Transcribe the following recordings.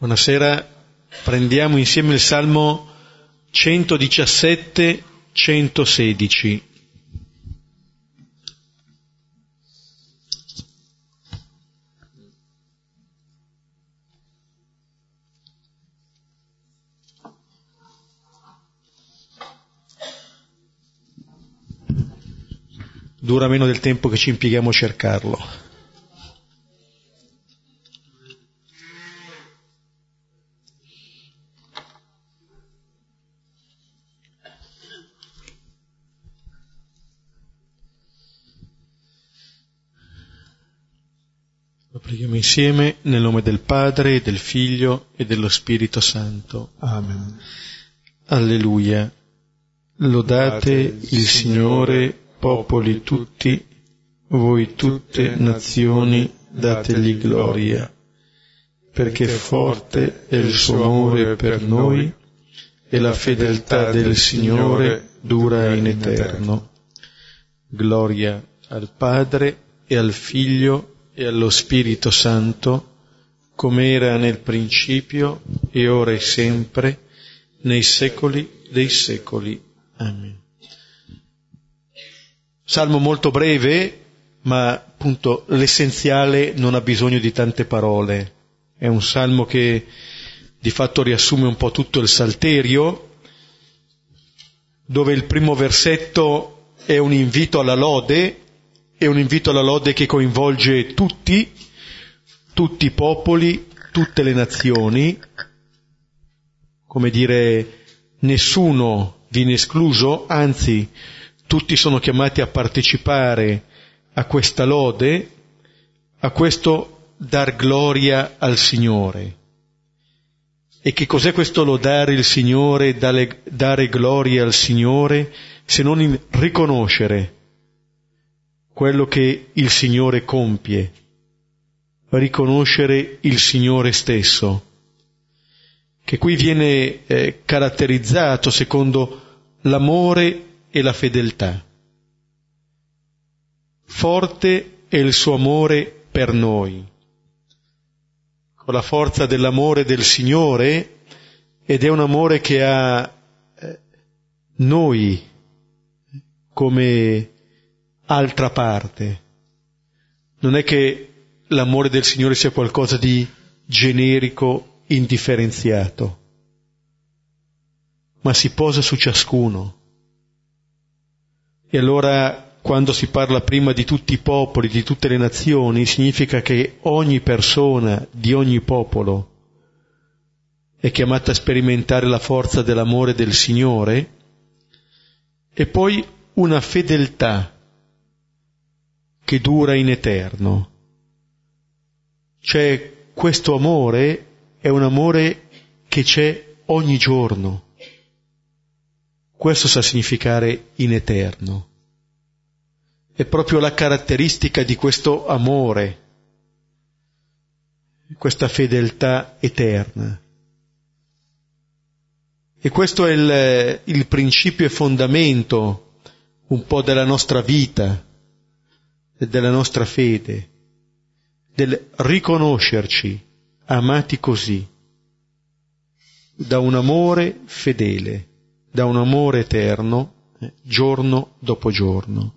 Buonasera, prendiamo insieme il Salmo 117-116. Dura meno del tempo che ci impieghiamo a cercarlo. Insieme nel nome del Padre, del Figlio e dello Spirito Santo. Amen. Alleluia. Lodate il Signore, popoli tutti, voi tutte nazioni, dategli gloria, perché forte è il suo amore per noi e la fedeltà del Signore dura in eterno. Gloria al Padre e al Figlio e allo Spirito Santo, come era nel principio e ora e sempre, nei secoli dei secoli. Amen. Salmo molto breve, ma appunto l'essenziale non ha bisogno di tante parole. È un salmo che di fatto riassume un po' tutto il salterio, dove il primo versetto è un invito alla lode, è un invito alla lode che coinvolge tutti, tutti i popoli, tutte le nazioni, come dire nessuno viene escluso, anzi tutti sono chiamati a partecipare a questa lode, a questo dar gloria al Signore. E che cos'è questo lodare il Signore, dare, dare gloria al Signore, se non riconoscere quello che il Signore compie, riconoscere il Signore stesso, che qui viene eh, caratterizzato secondo l'amore e la fedeltà. Forte è il suo amore per noi, con la forza dell'amore del Signore, ed è un amore che ha eh, noi come altra parte. Non è che l'amore del Signore sia qualcosa di generico, indifferenziato, ma si posa su ciascuno. E allora quando si parla prima di tutti i popoli, di tutte le nazioni, significa che ogni persona di ogni popolo è chiamata a sperimentare la forza dell'amore del Signore e poi una fedeltà che dura in eterno. Cioè questo amore è un amore che c'è ogni giorno. Questo sa significare in eterno. È proprio la caratteristica di questo amore, questa fedeltà eterna. E questo è il, il principio e fondamento un po' della nostra vita, della nostra fede, del riconoscerci amati così, da un amore fedele, da un amore eterno, eh, giorno dopo giorno.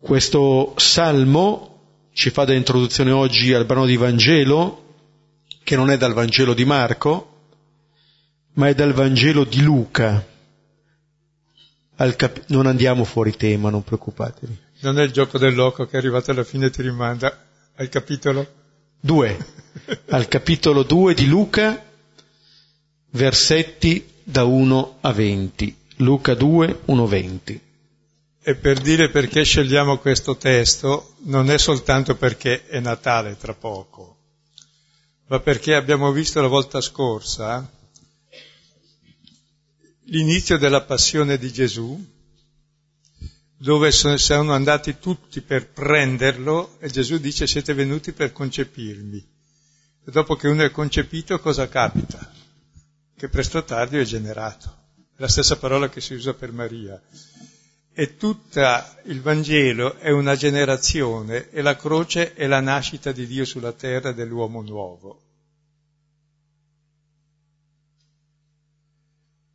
Questo salmo ci fa da introduzione oggi al brano di Vangelo, che non è dal Vangelo di Marco, ma è dal Vangelo di Luca cap- non andiamo fuori tema, non preoccupatevi. Non è il gioco del loco che è arrivato alla fine e ti rimanda al capitolo 2, al capitolo 2 di Luca, versetti da 1 a 20. Luca 2, 1, 20. E per dire perché scegliamo questo testo, non è soltanto perché è Natale tra poco, ma perché abbiamo visto la volta scorsa l'inizio della passione di Gesù, dove sono andati tutti per prenderlo e Gesù dice siete venuti per concepirmi. E dopo che uno è concepito cosa capita? Che presto o tardi è generato. La stessa parola che si usa per Maria. E tutto il Vangelo è una generazione e la croce è la nascita di Dio sulla terra dell'uomo nuovo.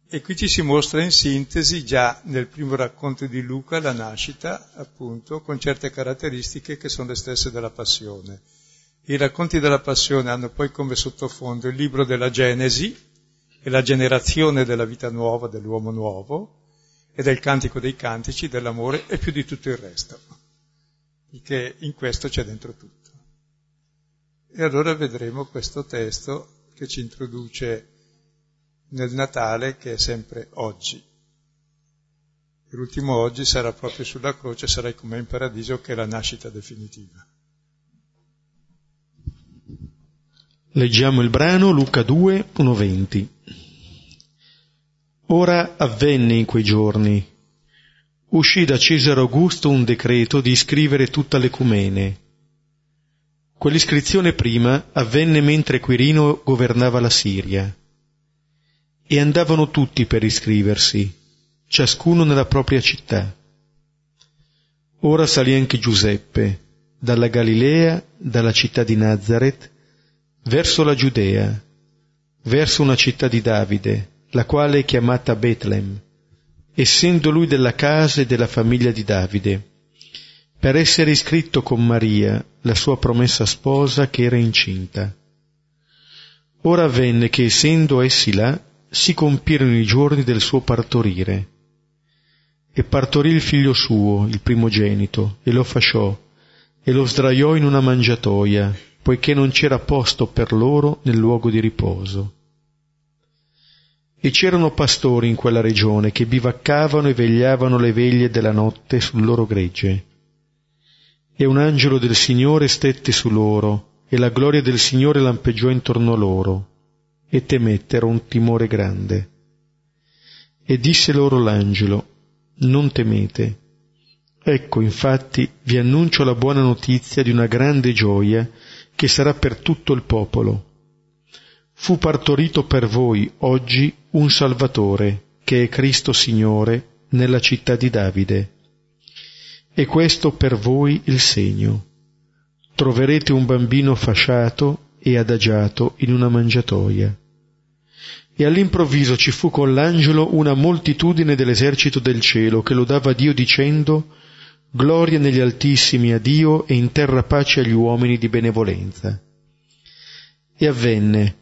E qui ci si mostra in sintesi già nel primo racconto di Luca la nascita, appunto, con certe caratteristiche che sono le stesse della passione. I racconti della passione hanno poi come sottofondo il libro della Genesi e la generazione della vita nuova, dell'uomo nuovo, e del cantico dei cantici, dell'amore e più di tutto il resto. Che in questo c'è dentro tutto. E allora vedremo questo testo che ci introduce nel Natale che è sempre oggi. L'ultimo oggi sarà proprio sulla croce, sarai come in paradiso che è la nascita definitiva. Leggiamo il brano Luca 2, 1-20. Ora avvenne in quei giorni. Uscì da Cesare Augusto un decreto di iscrivere tutta l'ecumene. Quell'iscrizione prima avvenne mentre Quirino governava la Siria e andavano tutti per iscriversi, ciascuno nella propria città. Ora salì anche Giuseppe, dalla Galilea, dalla città di Nazareth, verso la Giudea, verso una città di Davide, la quale è chiamata Betlem, essendo lui della casa e della famiglia di Davide, per essere iscritto con Maria, la sua promessa sposa che era incinta. Ora avvenne che essendo essi là, si compirono i giorni del suo partorire. E partorì il figlio suo, il primogenito, e lo fasciò, e lo sdraiò in una mangiatoia, poiché non c'era posto per loro nel luogo di riposo. E c'erano pastori in quella regione che bivaccavano e vegliavano le veglie della notte sul loro gregge. E un angelo del Signore stette su loro, e la gloria del Signore lampeggiò intorno a loro, e temettero un timore grande. E disse loro l'angelo, non temete. Ecco, infatti, vi annuncio la buona notizia di una grande gioia che sarà per tutto il popolo. Fu partorito per voi oggi un Salvatore, che è Cristo Signore, nella città di Davide. E questo per voi il segno. Troverete un bambino fasciato e adagiato in una mangiatoia. E all'improvviso ci fu con l'angelo una moltitudine dell'esercito del cielo che lodava Dio dicendo Gloria negli altissimi a Dio e in terra pace agli uomini di benevolenza. E avvenne,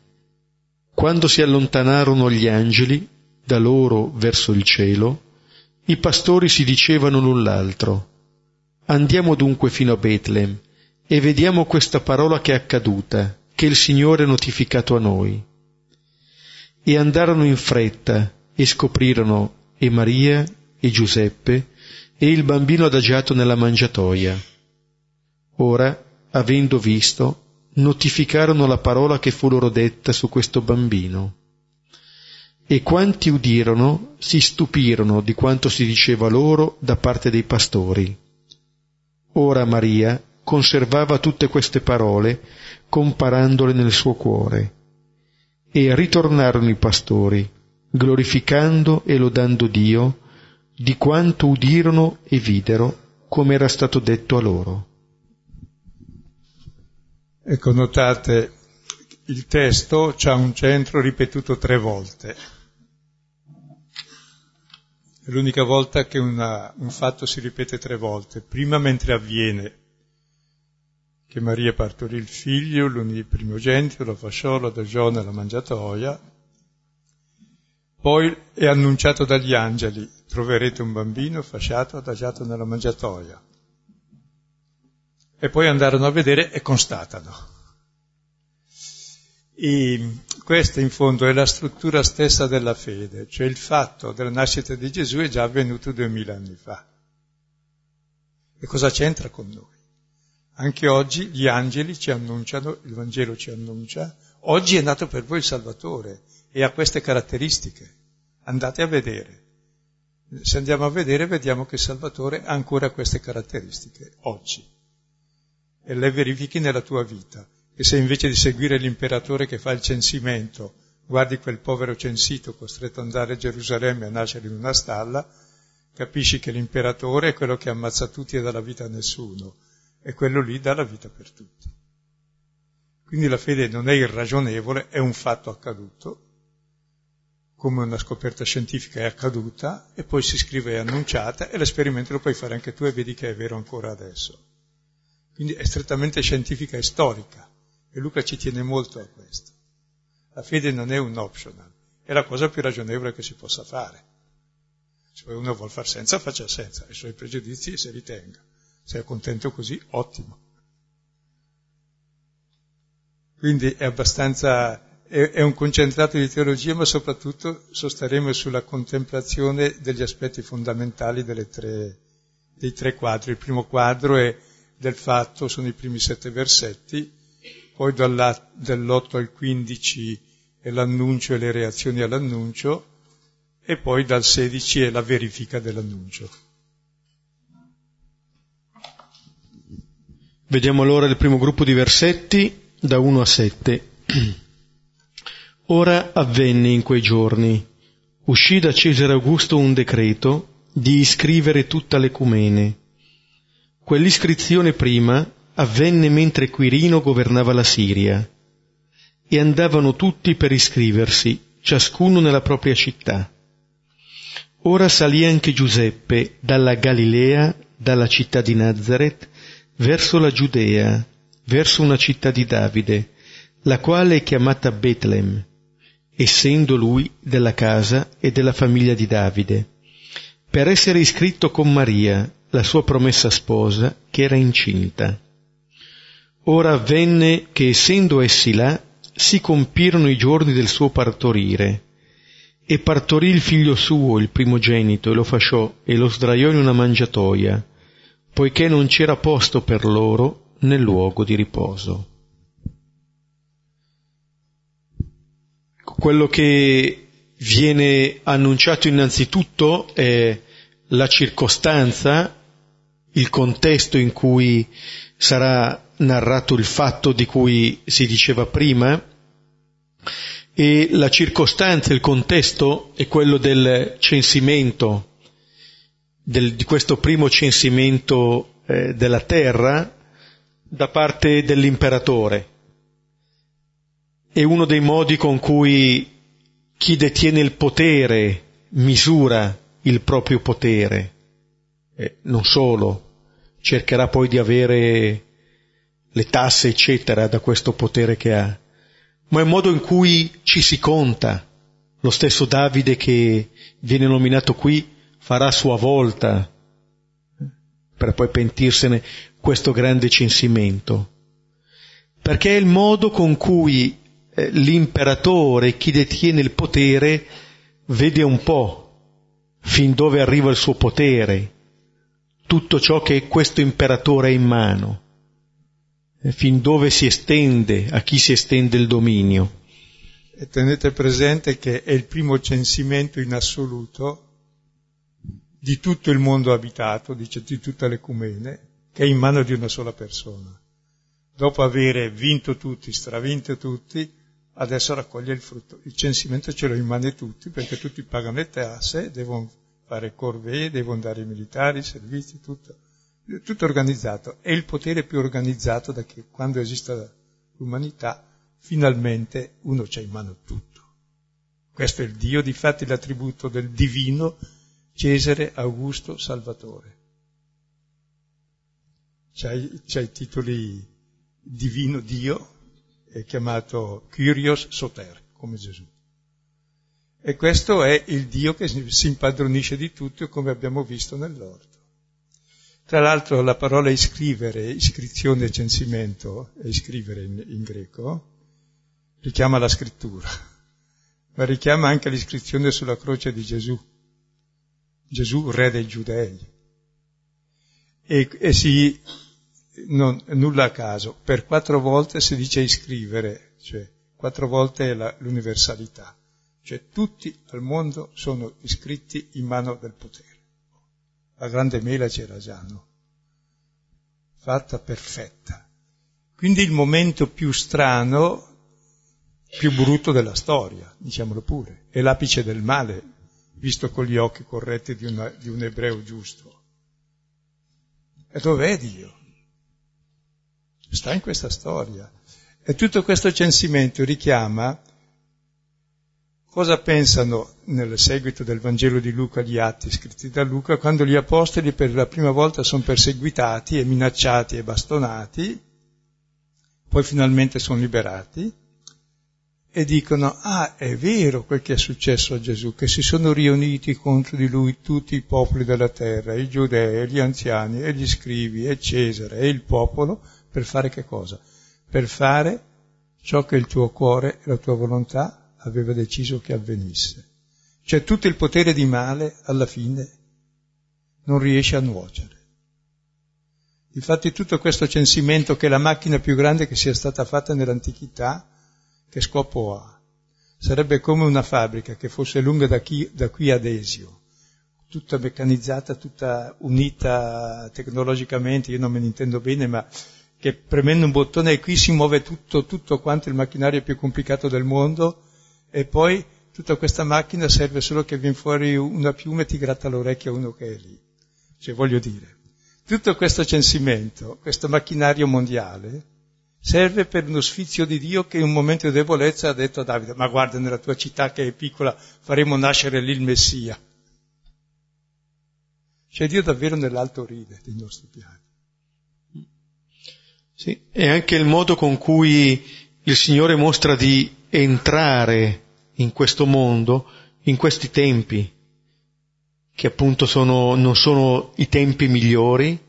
quando si allontanarono gli angeli da loro verso il cielo, i pastori si dicevano l'un l'altro, Andiamo dunque fino a Betlem e vediamo questa parola che è accaduta, che il Signore ha notificato a noi. E andarono in fretta e scoprirono e Maria e Giuseppe e il bambino adagiato nella mangiatoia. Ora, avendo visto, notificarono la parola che fu loro detta su questo bambino. E quanti udirono si stupirono di quanto si diceva loro da parte dei pastori. Ora Maria conservava tutte queste parole comparandole nel suo cuore. E ritornarono i pastori, glorificando e lodando Dio di quanto udirono e videro come era stato detto a loro. Ecco, notate, il testo ha un centro ripetuto tre volte. È l'unica volta che una, un fatto si ripete tre volte, prima mentre avviene, che Maria partorì il figlio, l'unì primogenito, lo fasciò, lo adagiò nella mangiatoia. Poi è annunciato dagli angeli, troverete un bambino fasciato, adagiato nella mangiatoia. E poi andarono a vedere e constatano. E questa in fondo è la struttura stessa della fede, cioè il fatto della nascita di Gesù è già avvenuto duemila anni fa. E cosa c'entra con noi? Anche oggi gli angeli ci annunciano, il Vangelo ci annuncia, oggi è nato per voi il Salvatore e ha queste caratteristiche. Andate a vedere. Se andiamo a vedere vediamo che il Salvatore ha ancora queste caratteristiche, oggi. E le verifichi nella tua vita. E se invece di seguire l'imperatore che fa il censimento, guardi quel povero censito costretto ad andare a Gerusalemme a nascere in una stalla, capisci che l'imperatore è quello che ammazza tutti e dà la vita a nessuno, e quello lì dà la vita per tutti. Quindi la fede non è irragionevole, è un fatto accaduto, come una scoperta scientifica è accaduta, e poi si scrive è annunciata, e l'esperimento lo puoi fare anche tu e vedi che è vero ancora adesso. Quindi è strettamente scientifica e storica, e Luca ci tiene molto a questo. La fede non è un optional, è la cosa più ragionevole che si possa fare. Se uno vuol far senza, faccia senza, i suoi pregiudizi e si ritenga. Se è contento così, ottimo. Quindi è abbastanza, è, è un concentrato di teologia, ma soprattutto sosterremo sulla contemplazione degli aspetti fondamentali tre, dei tre quadri. Il primo quadro è del fatto, sono i primi sette versetti, poi dall'8 al 15 è l'annuncio e le reazioni all'annuncio, e poi dal 16 è la verifica dell'annuncio. Vediamo allora il primo gruppo di versetti da 1 a 7. Ora avvenne in quei giorni, uscì da Cesare Augusto un decreto di iscrivere tutta l'ecumene. Quell'iscrizione prima avvenne mentre Quirino governava la Siria, e andavano tutti per iscriversi, ciascuno nella propria città. Ora salì anche Giuseppe dalla Galilea, dalla città di Nazareth, verso la Giudea, verso una città di Davide, la quale è chiamata Betlem, essendo lui della casa e della famiglia di Davide, per essere iscritto con Maria, la sua promessa sposa, che era incinta. Ora avvenne che essendo essi là, si compirono i giorni del suo partorire, e partorì il figlio suo, il primogenito, e lo fasciò e lo sdraiò in una mangiatoia, poiché non c'era posto per loro nel luogo di riposo. Quello che viene annunciato innanzitutto è la circostanza, il contesto in cui sarà narrato il fatto di cui si diceva prima, e la circostanza, il contesto è quello del censimento, del, di questo primo censimento eh, della terra da parte dell'imperatore. È uno dei modi con cui chi detiene il potere misura il proprio potere. Eh, non solo, cercherà poi di avere le tasse, eccetera, da questo potere che ha ma è un modo in cui ci si conta. Lo stesso Davide che viene nominato qui farà a sua volta, per poi pentirsene, questo grande censimento. Perché è il modo con cui eh, l'imperatore, chi detiene il potere, vede un po' fin dove arriva il suo potere, tutto ciò che questo imperatore ha in mano fin dove si estende, a chi si estende il dominio. E tenete presente che è il primo censimento in assoluto di tutto il mondo abitato, dice di tutta l'ecumene, che è in mano di una sola persona. Dopo aver vinto tutti, stravinto tutti, adesso raccoglie il frutto. Il censimento ce l'ho in mano tutti, perché tutti pagano le tasse, devono fare corvée, devono dare i militari, i servizi, tutto tutto organizzato, è il potere più organizzato da che quando esiste l'umanità finalmente uno c'ha in mano tutto. Questo è il Dio, difatti l'attributo del divino Cesare Augusto Salvatore. C'ha i, titoli divino Dio, è chiamato Kyrios Soter, come Gesù. E questo è il Dio che si impadronisce di tutto, come abbiamo visto nell'orto. Tra l'altro la parola iscrivere, iscrizione, censimento, e iscrivere in, in greco, richiama la scrittura, ma richiama anche l'iscrizione sulla croce di Gesù, Gesù re dei giudei. E, e si, non, nulla a caso, per quattro volte si dice iscrivere, cioè quattro volte è la, l'universalità, cioè tutti al mondo sono iscritti in mano del potere la grande mela c'era già, no? Fatta perfetta. Quindi il momento più strano, più brutto della storia, diciamolo pure, è l'apice del male, visto con gli occhi corretti di, una, di un ebreo giusto. E dov'è Dio? Sta in questa storia. E tutto questo censimento richiama cosa pensano nel seguito del Vangelo di Luca gli atti scritti da Luca quando gli apostoli per la prima volta sono perseguitati e minacciati e bastonati, poi finalmente sono liberati e dicono, ah, è vero quel che è successo a Gesù, che si sono riuniti contro di lui tutti i popoli della terra, i giudei, gli anziani, e gli scrivi, e Cesare, e il popolo, per fare che cosa? Per fare ciò che il tuo cuore e la tua volontà aveva deciso che avvenisse. Cioè tutto il potere di male, alla fine, non riesce a nuocere. Infatti tutto questo censimento, che è la macchina più grande che sia stata fatta nell'antichità, che scopo ha? Sarebbe come una fabbrica che fosse lunga da, chi, da qui ad Esio, tutta meccanizzata, tutta unita tecnologicamente, io non me ne intendo bene, ma che premendo un bottone qui si muove tutto, tutto quanto il macchinario più complicato del mondo e poi tutta questa macchina serve solo che viene fuori una piuma e ti gratta l'orecchio a uno che è lì. Cioè voglio dire, tutto questo censimento, questo macchinario mondiale, serve per uno sfizio di Dio che in un momento di debolezza ha detto a Davide, ma guarda nella tua città che è piccola faremo nascere lì il Messia. C'è Dio davvero nell'alto ride dei nostri piani. Sì, è anche il modo con cui il Signore mostra di entrare in questo mondo, in questi tempi, che appunto sono, non sono i tempi migliori,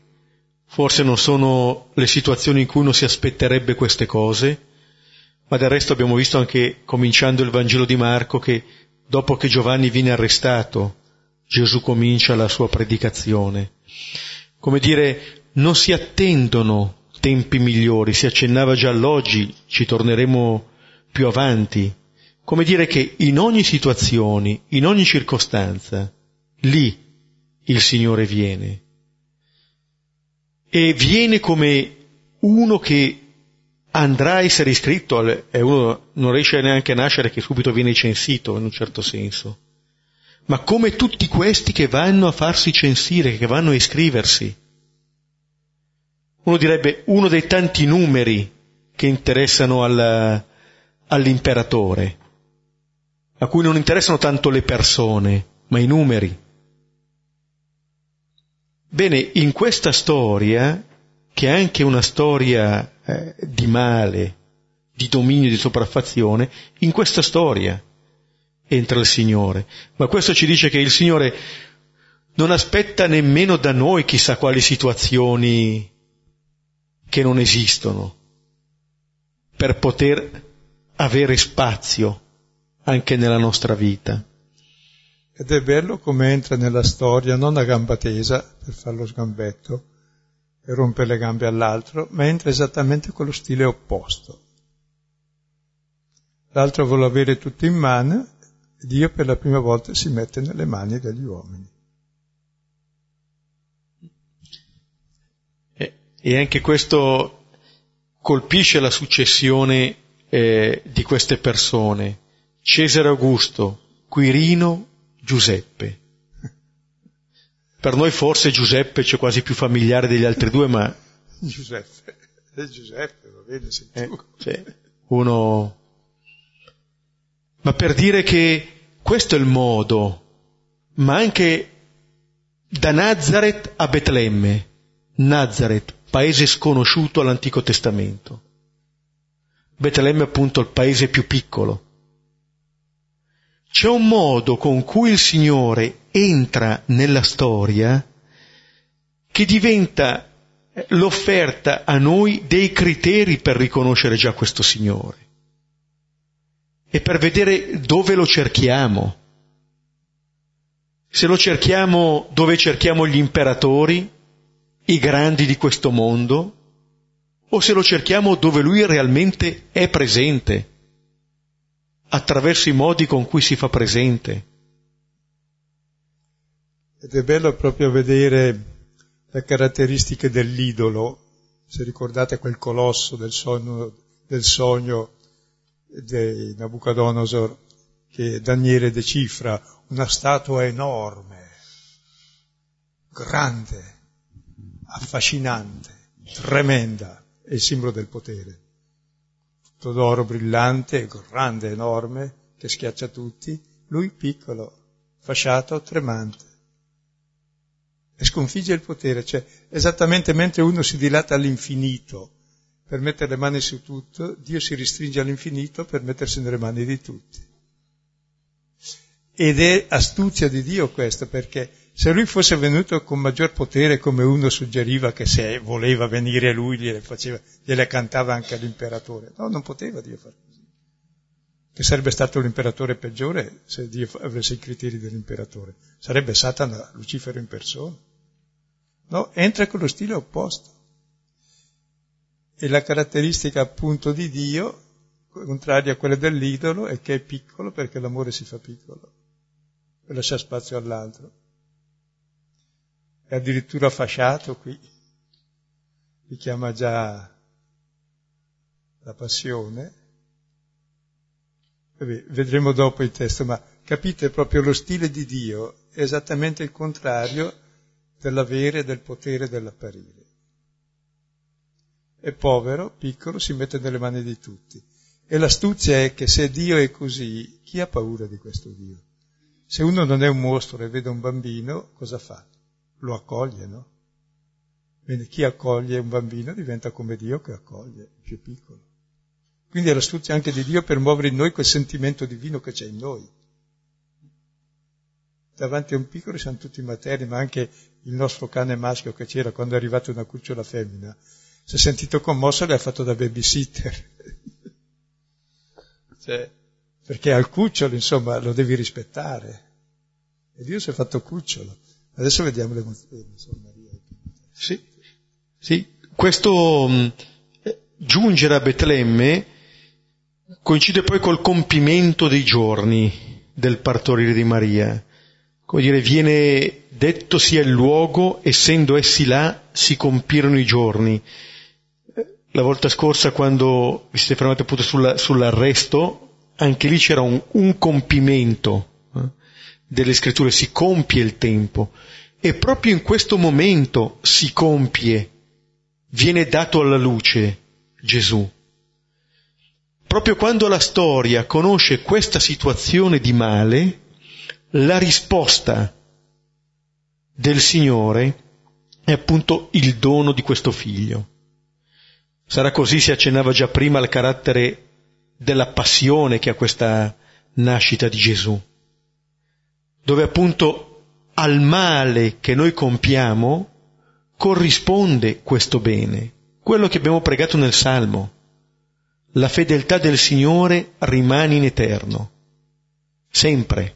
Forse non sono le situazioni in cui uno si aspetterebbe queste cose, ma del resto abbiamo visto anche, cominciando il Vangelo di Marco, che dopo che Giovanni viene arrestato, Gesù comincia la sua predicazione. Come dire, non si attendono tempi migliori, si accennava già all'oggi, ci torneremo più avanti. Come dire che in ogni situazione, in ogni circostanza, lì il Signore viene e viene come uno che andrà a essere iscritto, e uno non riesce neanche a nascere che subito viene censito in un certo senso, ma come tutti questi che vanno a farsi censire, che vanno a iscriversi. Uno direbbe uno dei tanti numeri che interessano alla, all'imperatore, a cui non interessano tanto le persone, ma i numeri. Bene, in questa storia, che è anche una storia eh, di male, di dominio, di sopraffazione, in questa storia entra il Signore. Ma questo ci dice che il Signore non aspetta nemmeno da noi chissà quali situazioni che non esistono per poter avere spazio anche nella nostra vita. Ed è bello come entra nella storia non a gamba tesa per fare lo sgambetto e rompere le gambe all'altro, ma entra esattamente con lo stile opposto. L'altro vuole avere tutto in mano e Dio per la prima volta si mette nelle mani degli uomini. E anche questo colpisce la successione eh, di queste persone. Cesare Augusto, Quirino Giuseppe. Per noi forse Giuseppe c'è quasi più familiare degli altri due, ma... Giuseppe, è Giuseppe, va bene, sei eh, sì, uno... Ma per dire che questo è il modo, ma anche da Nazareth a Betlemme, Nazareth, paese sconosciuto all'Antico Testamento. Betlemme è appunto il paese più piccolo. C'è un modo con cui il Signore entra nella storia che diventa l'offerta a noi dei criteri per riconoscere già questo Signore e per vedere dove lo cerchiamo. Se lo cerchiamo dove cerchiamo gli imperatori, i grandi di questo mondo, o se lo cerchiamo dove lui realmente è presente attraverso i modi con cui si fa presente. Ed è bello proprio vedere le caratteristiche dell'idolo, se ricordate quel colosso del sogno, del sogno di Nabucodonosor, che Daniele decifra, una statua enorme, grande, affascinante, tremenda, è il simbolo del potere. Tutto d'oro brillante, grande, enorme, che schiaccia tutti, lui piccolo, fasciato, tremante. E sconfigge il potere, cioè esattamente mentre uno si dilata all'infinito per mettere le mani su tutto, Dio si ristringe all'infinito per mettersi nelle mani di tutti. Ed è astuzia di Dio questo, perché se lui fosse venuto con maggior potere, come uno suggeriva che se voleva venire lui gliele, faceva, gliele cantava anche all'imperatore, no, non poteva Dio fare così. Che sarebbe stato l'imperatore peggiore se Dio avesse i criteri dell'imperatore. Sarebbe Satana, Lucifero in persona. No, entra con lo stile opposto. E la caratteristica appunto di Dio, contraria a quella dell'idolo, è che è piccolo perché l'amore si fa piccolo per lasciare spazio all'altro. È addirittura fasciato qui, richiama già la passione. Vabbè, vedremo dopo il testo, ma capite proprio lo stile di Dio è esattamente il contrario dell'avere, del potere, dell'apparire. È povero, piccolo, si mette nelle mani di tutti. E l'astuzia è che se Dio è così, chi ha paura di questo Dio? Se uno non è un mostro e vede un bambino, cosa fa? Lo accoglie, no? Quindi chi accoglie un bambino diventa come Dio che accoglie il più piccolo. Quindi è l'astuzia anche di Dio per muovere in noi quel sentimento divino che c'è in noi. Davanti a un piccolo siamo tutti materni, ma anche il nostro cane maschio che c'era quando è arrivata una cucciola femmina, si è sentito commosso e l'ha fatto da babysitter. cioè, perché al cucciolo, insomma, lo devi rispettare. E Dio si è fatto cucciolo. Adesso vediamo le emozioni. Sì, sì. Questo mm, giungere a Betlemme coincide poi col compimento dei giorni del partorire di Maria. Come dire, viene detto sia il luogo, essendo essi là, si compirono i giorni. La volta scorsa, quando vi siete fermati appunto sulla, sull'arresto, anche lì c'era un, un compimento delle scritture, si compie il tempo e proprio in questo momento si compie, viene dato alla luce Gesù. Proprio quando la storia conosce questa situazione di male, la risposta del Signore è appunto il dono di questo figlio. Sarà così, si accennava già prima al carattere della passione che ha questa nascita di Gesù, dove appunto al male che noi compiamo corrisponde questo bene, quello che abbiamo pregato nel Salmo. La fedeltà del Signore rimane in eterno, sempre.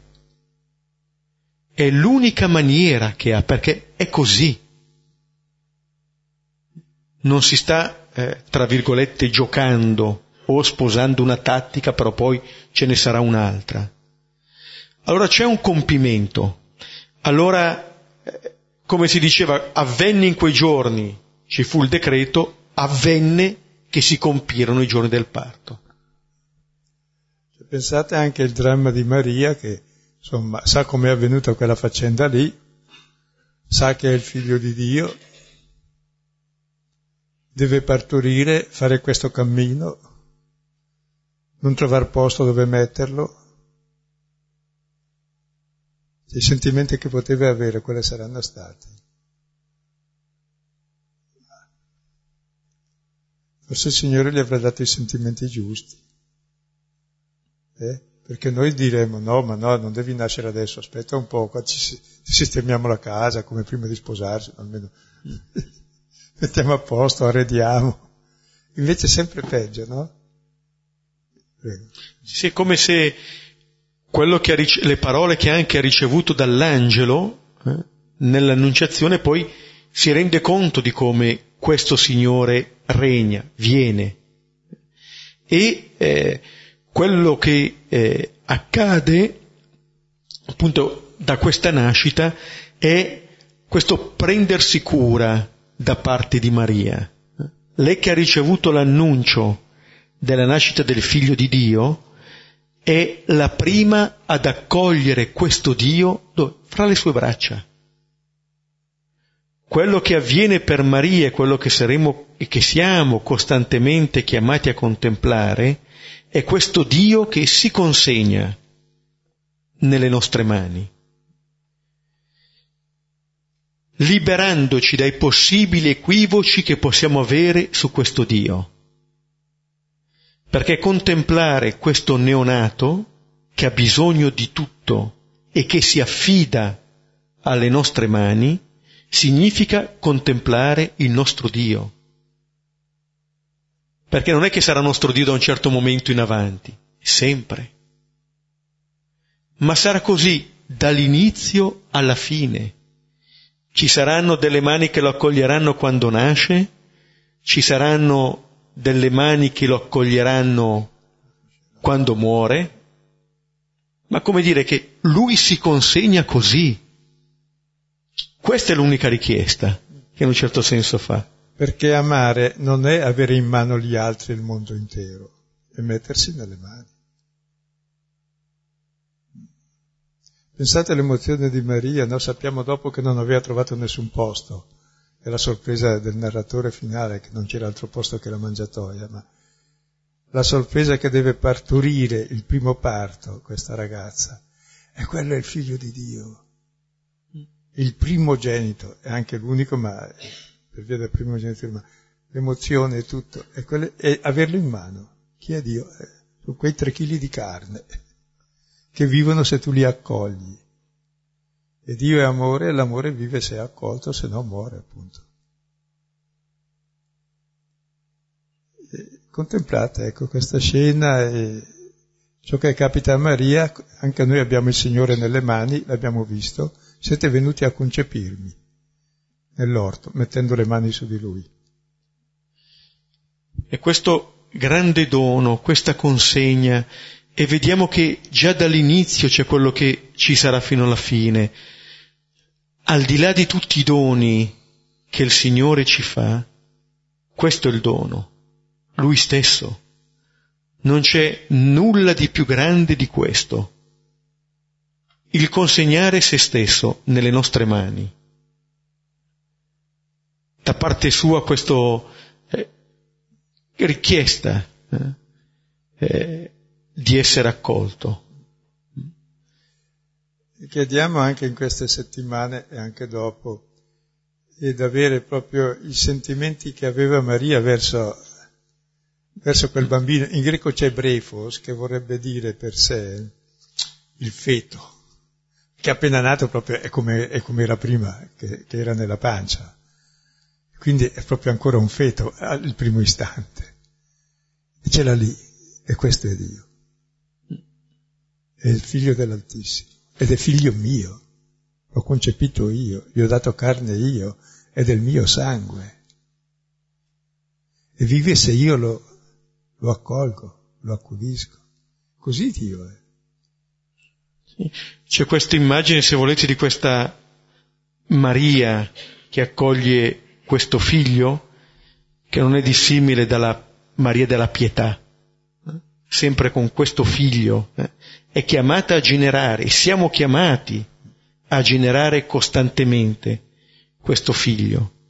È l'unica maniera che ha, perché è così. Non si sta, eh, tra virgolette, giocando o sposando una tattica, però poi ce ne sarà un'altra. Allora c'è un compimento. Allora, eh, come si diceva, avvenne in quei giorni, ci fu il decreto, avvenne che si compirono i giorni del parto. Pensate anche al dramma di Maria che insomma sa com'è avvenuta quella faccenda lì, sa che è il figlio di Dio, deve partorire, fare questo cammino, non trovare posto dove metterlo. I sentimenti che poteva avere, quali saranno stati. Forse il Signore gli avrà dato i sentimenti giusti. Eh? Perché noi diremo no, ma no, non devi nascere adesso, aspetta un po', qua ci, sistemiamo la casa come prima di sposarsi, almeno mettiamo a posto, arrediamo. Invece è sempre peggio, no? Sì, è come se rice- le parole che anche ha ricevuto dall'angelo eh, nell'annunciazione poi si rende conto di come questo Signore regna, viene. E eh, quello che eh, accade appunto da questa nascita è questo prendersi cura da parte di Maria. Lei che ha ricevuto l'annuncio della nascita del figlio di Dio, è la prima ad accogliere questo Dio fra le sue braccia. Quello che avviene per Maria e quello che saremo e che siamo costantemente chiamati a contemplare è questo Dio che si consegna nelle nostre mani, liberandoci dai possibili equivoci che possiamo avere su questo Dio. Perché contemplare questo neonato che ha bisogno di tutto e che si affida alle nostre mani significa contemplare il nostro Dio. Perché non è che sarà nostro Dio da un certo momento in avanti, sempre ma sarà così dall'inizio alla fine. Ci saranno delle mani che lo accoglieranno quando nasce, ci saranno delle mani che lo accoglieranno quando muore, ma come dire che lui si consegna così. Questa è l'unica richiesta che in un certo senso fa. Perché amare non è avere in mano gli altri il mondo intero, è mettersi nelle mani. Pensate all'emozione di Maria, noi sappiamo dopo che non aveva trovato nessun posto, è la sorpresa del narratore finale che non c'era altro posto che la mangiatoia, ma la sorpresa che deve partorire il primo parto, questa ragazza, e quello è il figlio di Dio, il primogenito, è anche l'unico, ma per via del primogenito, ma l'emozione e tutto, è, quello, è averlo in mano. Chi è Dio? Eh, sono quei tre chili di carne che vivono se tu li accogli. E Dio è amore e l'amore vive se è accolto, se no muore appunto. E contemplate ecco questa scena e ciò che capita a Maria, anche noi abbiamo il Signore nelle mani, l'abbiamo visto, siete venuti a concepirmi nell'orto, mettendo le mani su di Lui. E questo grande dono, questa consegna e vediamo che già dall'inizio c'è quello che ci sarà fino alla fine. Al di là di tutti i doni che il Signore ci fa, questo è il dono, Lui stesso. Non c'è nulla di più grande di questo. Il consegnare se stesso nelle nostre mani. Da parte sua questa eh, richiesta. Eh, eh, di essere accolto. Chiediamo anche in queste settimane e anche dopo ed avere proprio i sentimenti che aveva Maria verso, verso quel bambino. In greco c'è brefos, che vorrebbe dire per sé il feto, che appena nato proprio è come, è come era prima, che, che era nella pancia. Quindi è proprio ancora un feto al primo istante. E ce l'ha lì, e questo è Dio è il figlio dell'Altissimo ed è figlio mio, l'ho concepito io, gli ho dato carne io, è del mio sangue. E vive se io lo, lo accolgo, lo accudisco. Così Dio è. C'è questa immagine, se volete, di questa Maria che accoglie questo figlio, che non è dissimile dalla Maria della pietà sempre con questo figlio, eh, è chiamata a generare, siamo chiamati a generare costantemente questo figlio.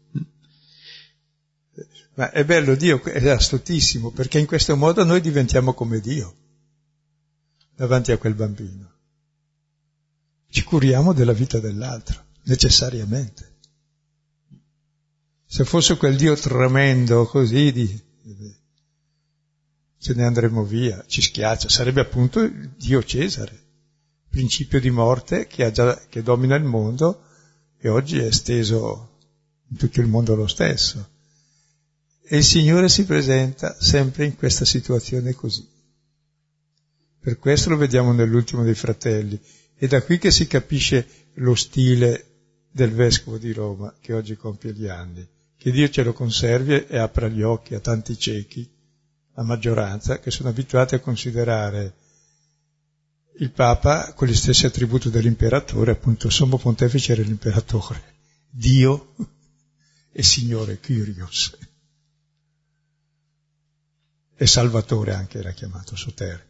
Ma è bello, Dio è astutissimo, perché in questo modo noi diventiamo come Dio, davanti a quel bambino. Ci curiamo della vita dell'altro, necessariamente. Se fosse quel Dio tremendo così di ce ne andremo via, ci schiaccia, sarebbe appunto Dio Cesare, principio di morte che, già, che domina il mondo e oggi è esteso in tutto il mondo lo stesso. E il Signore si presenta sempre in questa situazione così. Per questo lo vediamo nell'ultimo dei fratelli. È da qui che si capisce lo stile del Vescovo di Roma, che oggi compie gli anni. Che Dio ce lo conservi e apra gli occhi a tanti ciechi la maggioranza, che sono abituati a considerare il Papa con gli stessi attributi dell'imperatore, appunto sommo pontefice era l'imperatore, Dio e Signore, Kyrios. E Salvatore anche era chiamato su terra.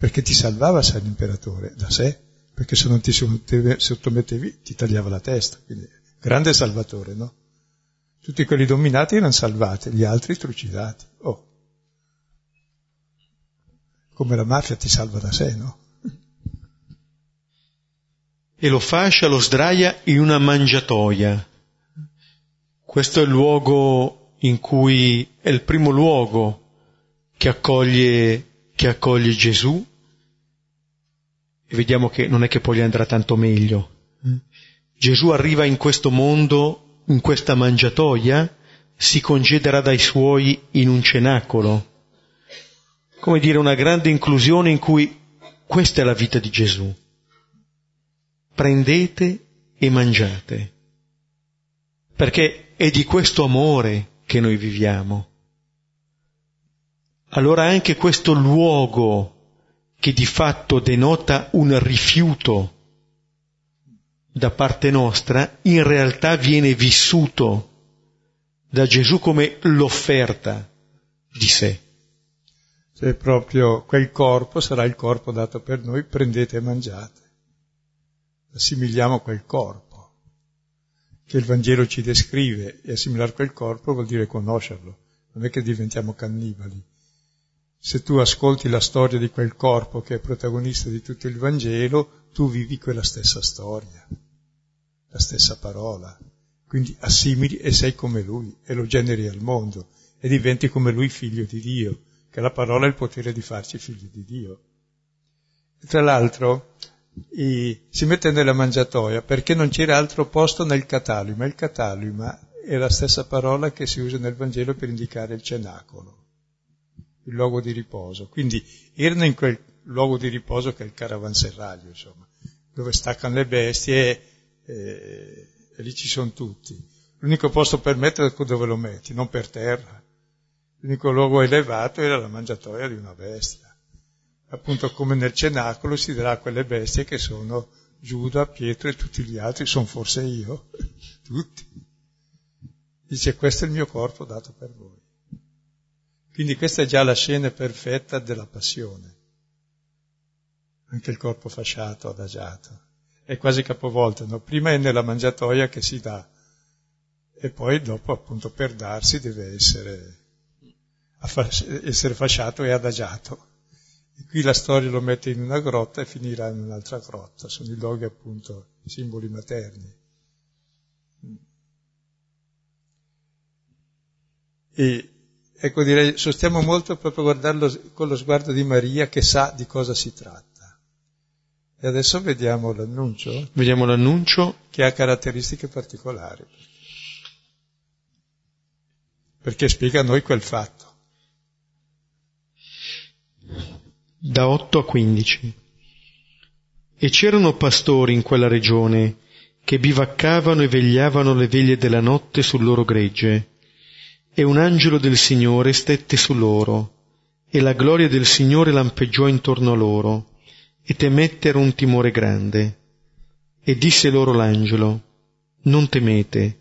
perché ti salvava se l'imperatore da sé, perché se non ti sottomettevi ti tagliava la testa, quindi grande salvatore, no? Tutti quelli dominati erano salvati, gli altri trucidati. Oh. Come la mafia ti salva da sé, no? E lo fascia, lo sdraia in una mangiatoia. Questo è il luogo in cui è il primo luogo che accoglie, che accoglie Gesù. E vediamo che non è che poi gli andrà tanto meglio. Gesù arriva in questo mondo in questa mangiatoia, si concederà dai suoi in un cenacolo. Come dire, una grande inclusione in cui questa è la vita di Gesù. Prendete e mangiate. Perché è di questo amore che noi viviamo. Allora anche questo luogo che di fatto denota un rifiuto da parte nostra in realtà viene vissuto da Gesù come l'offerta di sé. Cioè proprio quel corpo sarà il corpo dato per noi, prendete e mangiate. Assimiliamo quel corpo che il Vangelo ci descrive e assimilare quel corpo vuol dire conoscerlo, non è che diventiamo cannibali. Se tu ascolti la storia di quel corpo che è protagonista di tutto il Vangelo, tu vivi quella stessa storia, la stessa parola. Quindi assimili e sei come lui e lo generi al mondo e diventi come lui figlio di Dio, che la parola ha il potere di farci figli di Dio. Tra l'altro i, si mette nella mangiatoia perché non c'era altro posto nel catalima. Il catalima è la stessa parola che si usa nel Vangelo per indicare il cenacolo, il luogo di riposo. Quindi erano in quel luogo di riposo che è il caravanserraglio, insomma, dove staccano le bestie e, e lì ci sono tutti. L'unico posto per mettere è dove lo metti, non per terra. L'unico luogo elevato era la mangiatoia di una bestia. Appunto come nel cenacolo si darà quelle bestie che sono Giuda, Pietro e tutti gli altri, sono forse io, tutti. Dice questo è il mio corpo dato per voi. Quindi questa è già la scena perfetta della passione. Anche il corpo fasciato, adagiato è quasi capovolta, no? prima è nella mangiatoia che si dà e poi dopo appunto per darsi deve essere, essere fasciato e adagiato. E qui la storia lo mette in una grotta e finirà in un'altra grotta, sono i luoghi appunto simboli materni. E ecco direi, sostiamo molto proprio guardarlo con lo sguardo di Maria che sa di cosa si tratta. E adesso vediamo l'annuncio. Vediamo l'annuncio. Che ha caratteristiche particolari. Perché spiega a noi quel fatto. Da 8 a 15. E c'erano pastori in quella regione che bivaccavano e vegliavano le veglie della notte sul loro gregge. E un angelo del Signore stette su loro, e la gloria del Signore lampeggiò intorno a loro e temettero un timore grande. E disse loro l'angelo, non temete,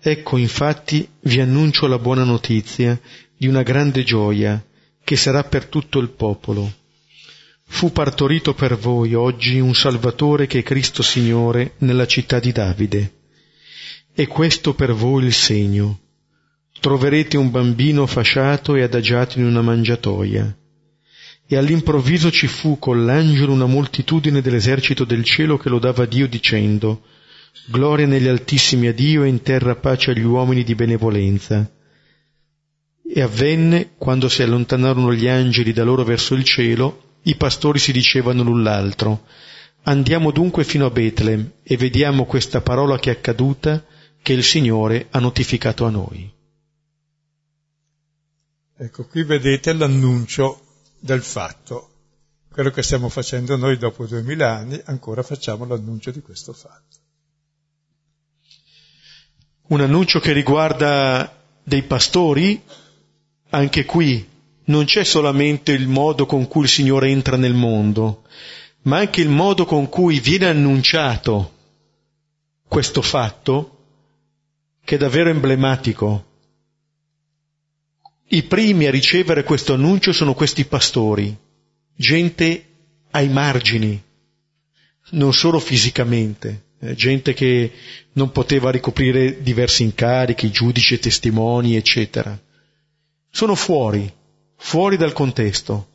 ecco infatti vi annuncio la buona notizia di una grande gioia che sarà per tutto il popolo. Fu partorito per voi oggi un Salvatore che è Cristo Signore nella città di Davide. E questo per voi il segno. Troverete un bambino fasciato e adagiato in una mangiatoia e all'improvviso ci fu con l'angelo una moltitudine dell'esercito del cielo che lodava Dio dicendo Gloria negli altissimi a Dio e in terra pace agli uomini di benevolenza. E avvenne, quando si allontanarono gli angeli da loro verso il cielo, i pastori si dicevano l'un l'altro Andiamo dunque fino a Betlem e vediamo questa parola che è accaduta che il Signore ha notificato a noi. Ecco, qui vedete l'annuncio del fatto. Quello che stiamo facendo noi dopo duemila anni, ancora facciamo l'annuncio di questo fatto. Un annuncio che riguarda dei pastori, anche qui non c'è solamente il modo con cui il Signore entra nel mondo, ma anche il modo con cui viene annunciato questo fatto, che è davvero emblematico i primi a ricevere questo annuncio sono questi pastori, gente ai margini, non solo fisicamente, eh, gente che non poteva ricoprire diversi incarichi, giudici e testimoni, eccetera. Sono fuori, fuori dal contesto.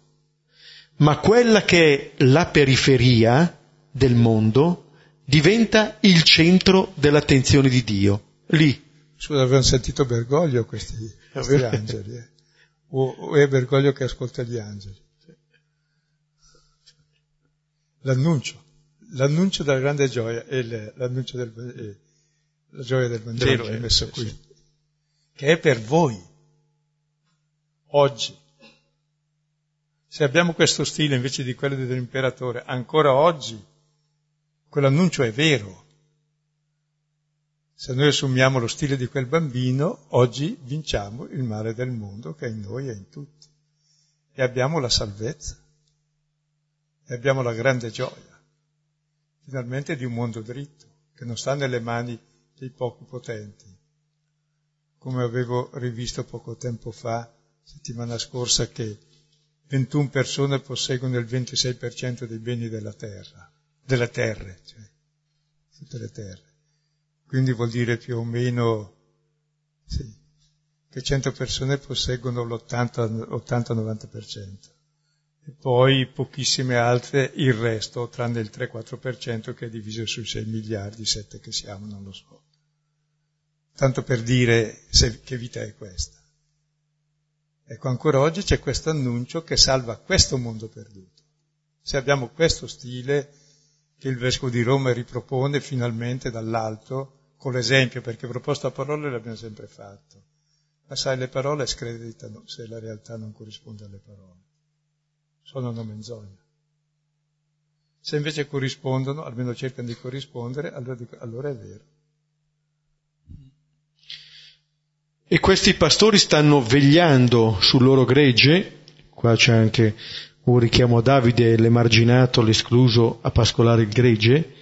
Ma quella che è la periferia del mondo diventa il centro dell'attenzione di Dio. Lì. Scusa, avevano sentito Bergoglio questi, questi angeli. Eh? O, o è Bergoglio che ascolta gli angeli? L'annuncio l'annuncio della grande gioia è l'annuncio del eh, la gioia del Vangelo è messo qui, che è per voi, oggi. Se abbiamo questo stile invece di quello dell'imperatore, ancora oggi, quell'annuncio è vero. Se noi assumiamo lo stile di quel bambino, oggi vinciamo il male del mondo che è in noi e in tutti. E abbiamo la salvezza. E abbiamo la grande gioia finalmente di un mondo dritto, che non sta nelle mani dei pochi potenti. Come avevo rivisto poco tempo fa, settimana scorsa, che 21 persone posseggono il 26% dei beni della terra, delle terre, cioè tutte le terre. Quindi vuol dire più o meno sì, che 100 persone posseggono l'80-90% e poi pochissime altre il resto, tranne il 3-4% che è diviso sui 6 miliardi, 7 che siamo, non lo so. Tanto per dire se, che vita è questa. Ecco, ancora oggi c'è questo annuncio che salva questo mondo perduto. Se abbiamo questo stile che il Vescovo di Roma ripropone finalmente dall'alto, con l'esempio, perché proposto a parole l'abbiamo sempre fatto. Ma sai, le parole screditano se la realtà non corrisponde alle parole sono una menzogna. Se invece corrispondono, almeno cercano di corrispondere, allora, allora è vero. E questi pastori stanno vegliando sul loro gregge, qua c'è anche un richiamo a Davide, l'emarginato, l'escluso a pascolare il gregge,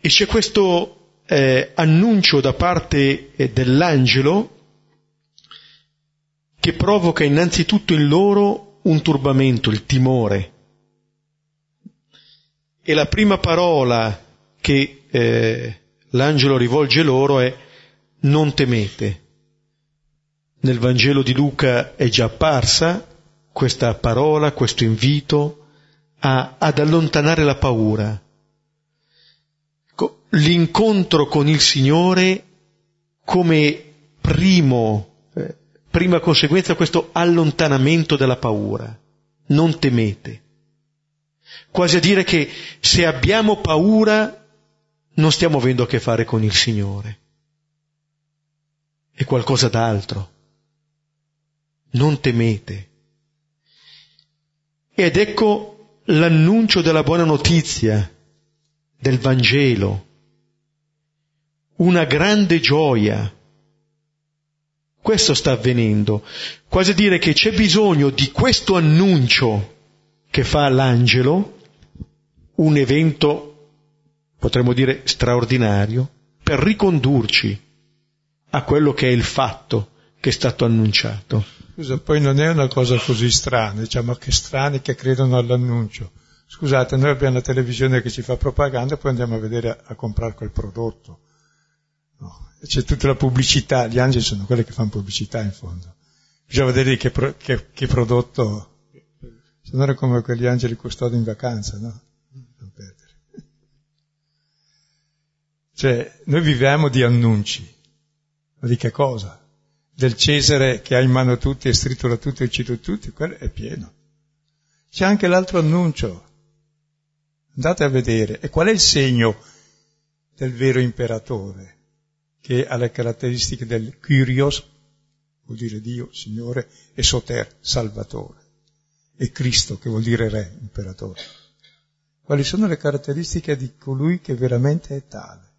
e c'è questo eh, annuncio da parte eh, dell'angelo che provoca innanzitutto in loro un turbamento, il timore. E la prima parola che eh, l'angelo rivolge loro è non temete. Nel Vangelo di Luca è già apparsa questa parola, questo invito a, ad allontanare la paura. L'incontro con il Signore come primo prima conseguenza questo allontanamento della paura. Non temete. Quasi a dire che se abbiamo paura non stiamo avendo a che fare con il Signore. È qualcosa d'altro. Non temete. Ed ecco l'annuncio della buona notizia, del Vangelo. Una grande gioia questo sta avvenendo. Quasi dire che c'è bisogno di questo annuncio che fa l'angelo, un evento, potremmo dire, straordinario, per ricondurci a quello che è il fatto che è stato annunciato. Scusa, poi non è una cosa così strana, diciamo che strani che credono all'annuncio. Scusate, noi abbiamo la televisione che ci fa propaganda e poi andiamo a vedere a, a comprare quel prodotto. No, c'è tutta la pubblicità, gli angeli sono quelli che fanno pubblicità in fondo. Bisogna vedere che, pro, che, che prodotto, se non è come quegli angeli custodi in vacanza, no? Non perdere. Cioè, noi viviamo di annunci, ma di che cosa? Del Cesare che ha in mano tutti e stritura tutti e uccide tutti, quello è pieno. C'è anche l'altro annuncio. Andate a vedere. E qual è il segno del vero imperatore? che ha le caratteristiche del Kyrios, vuol dire Dio, Signore, e Soter, Salvatore, e Cristo, che vuol dire Re, Imperatore. Quali sono le caratteristiche di colui che veramente è tale?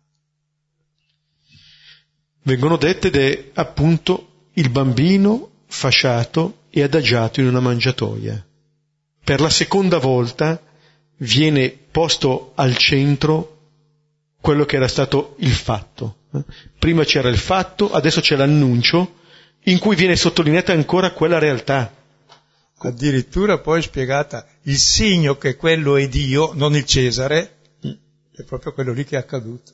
Vengono dette ed è appunto il bambino fasciato e adagiato in una mangiatoia. Per la seconda volta viene posto al centro quello che era stato il fatto. Prima c'era il fatto, adesso c'è l'annuncio in cui viene sottolineata ancora quella realtà. Addirittura poi spiegata il segno che quello è Dio, non il Cesare, è proprio quello lì che è accaduto.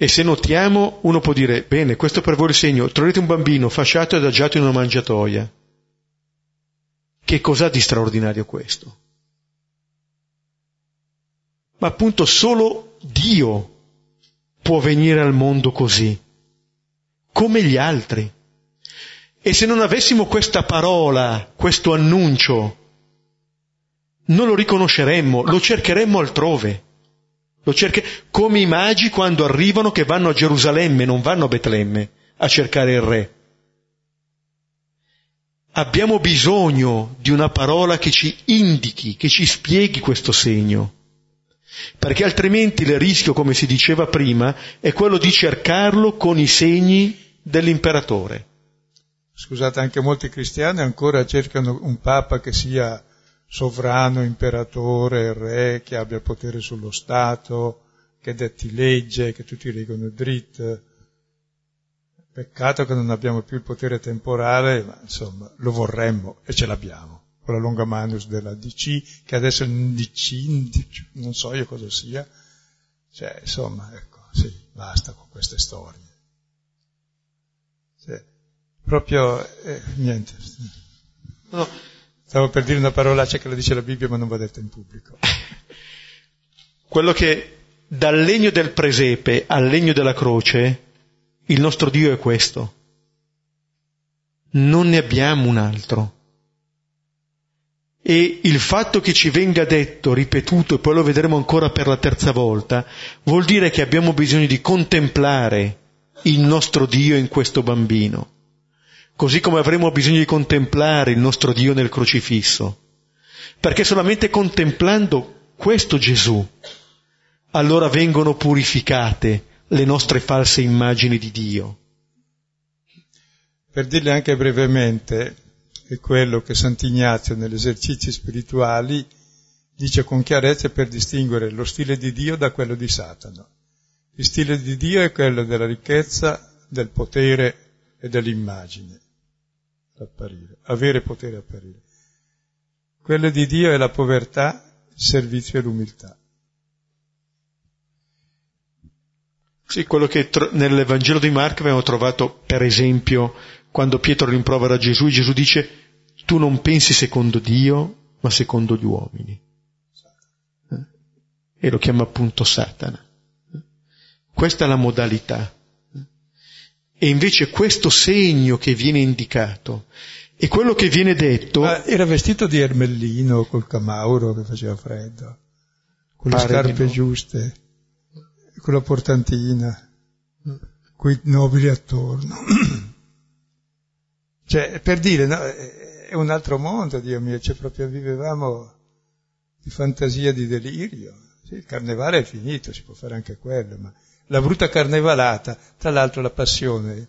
E se notiamo, uno può dire, bene, questo per voi il segno, troverete un bambino fasciato e adagiato in una mangiatoia. Che cos'ha di straordinario questo? Ma appunto solo Dio può venire al mondo così, come gli altri. E se non avessimo questa parola, questo annuncio, non lo riconosceremmo, lo cercheremmo altrove. Lo cerche come i magi quando arrivano che vanno a Gerusalemme, non vanno a Betlemme a cercare il re. Abbiamo bisogno di una parola che ci indichi, che ci spieghi questo segno. Perché altrimenti il rischio, come si diceva prima, è quello di cercarlo con i segni dell'imperatore. Scusate, anche molti cristiani ancora cercano un papa che sia sovrano, imperatore, re, che abbia potere sullo Stato, che detti legge, che tutti leggono dritto. Peccato che non abbiamo più il potere temporale, ma insomma lo vorremmo e ce l'abbiamo. Con la longa manus della DC, che adesso è un DC, non so io cosa sia. Cioè, insomma, ecco, sì, basta con queste storie. Cioè, proprio, eh, niente. No Stavo per dire una parolaccia che lo dice la Bibbia, ma non va detta in pubblico. Quello che dal legno del presepe al legno della croce, il nostro Dio è questo. Non ne abbiamo un altro. E il fatto che ci venga detto, ripetuto, e poi lo vedremo ancora per la terza volta, vuol dire che abbiamo bisogno di contemplare il nostro Dio in questo bambino così come avremo bisogno di contemplare il nostro Dio nel crocifisso, perché solamente contemplando questo Gesù, allora vengono purificate le nostre false immagini di Dio. Per dirle anche brevemente, è quello che Sant'Ignazio negli esercizi spirituali dice con chiarezza per distinguere lo stile di Dio da quello di Satana. Il stile di Dio è quello della ricchezza, del potere e dell'immagine apparire, avere potere apparire. Quello di Dio è la povertà, il servizio e l'umiltà. Sì, quello che tro- nell'Evangelo di Marco abbiamo trovato, per esempio, quando Pietro rimprovera Gesù, Gesù dice, tu non pensi secondo Dio, ma secondo gli uomini. Eh? E lo chiama appunto Satana. Questa è la modalità. E invece questo segno che viene indicato e quello che viene detto... Ma era vestito di ermellino col camauro che faceva freddo, con le scarpe no. giuste, con la portantina, quei nobili attorno. cioè, per dire, no, è un altro mondo, Dio mio, cioè proprio vivevamo di fantasia, di delirio. Sì, il carnevale è finito, si può fare anche quello, ma la brutta carnevalata, tra l'altro la passione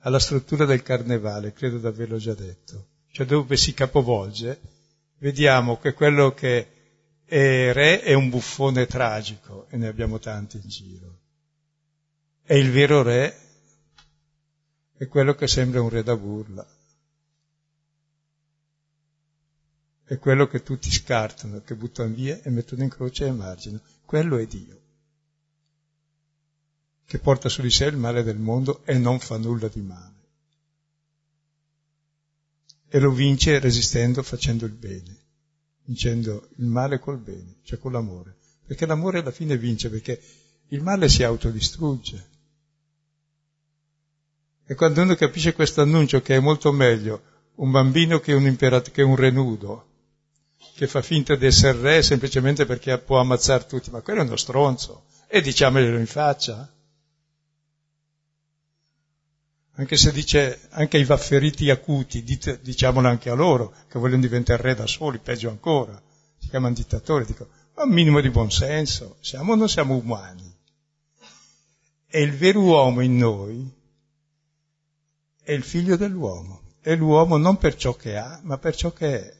ha la struttura del carnevale, credo di averlo già detto, cioè dove si capovolge, vediamo che quello che è re è un buffone tragico, e ne abbiamo tanti in giro, e il vero re è quello che sembra un re da burla, è quello che tutti scartano, che buttano via e mettono in croce e margine, quello è Dio che porta su di sé il male del mondo e non fa nulla di male. E lo vince resistendo, facendo il bene, vincendo il male col bene, cioè con l'amore. Perché l'amore alla fine vince, perché il male si autodistrugge. E quando uno capisce questo annuncio che è molto meglio un bambino che un, imperat- che un renudo, che fa finta di essere re semplicemente perché può ammazzare tutti, ma quello è uno stronzo, e diciamoglielo in faccia anche se dice anche i vafferiti acuti, dite, diciamolo anche a loro, che vogliono diventare re da soli, peggio ancora, si chiamano dittatori, dico, ma un minimo di buonsenso, siamo o non siamo umani? E il vero uomo in noi è il figlio dell'uomo, è l'uomo non per ciò che ha, ma per ciò che è.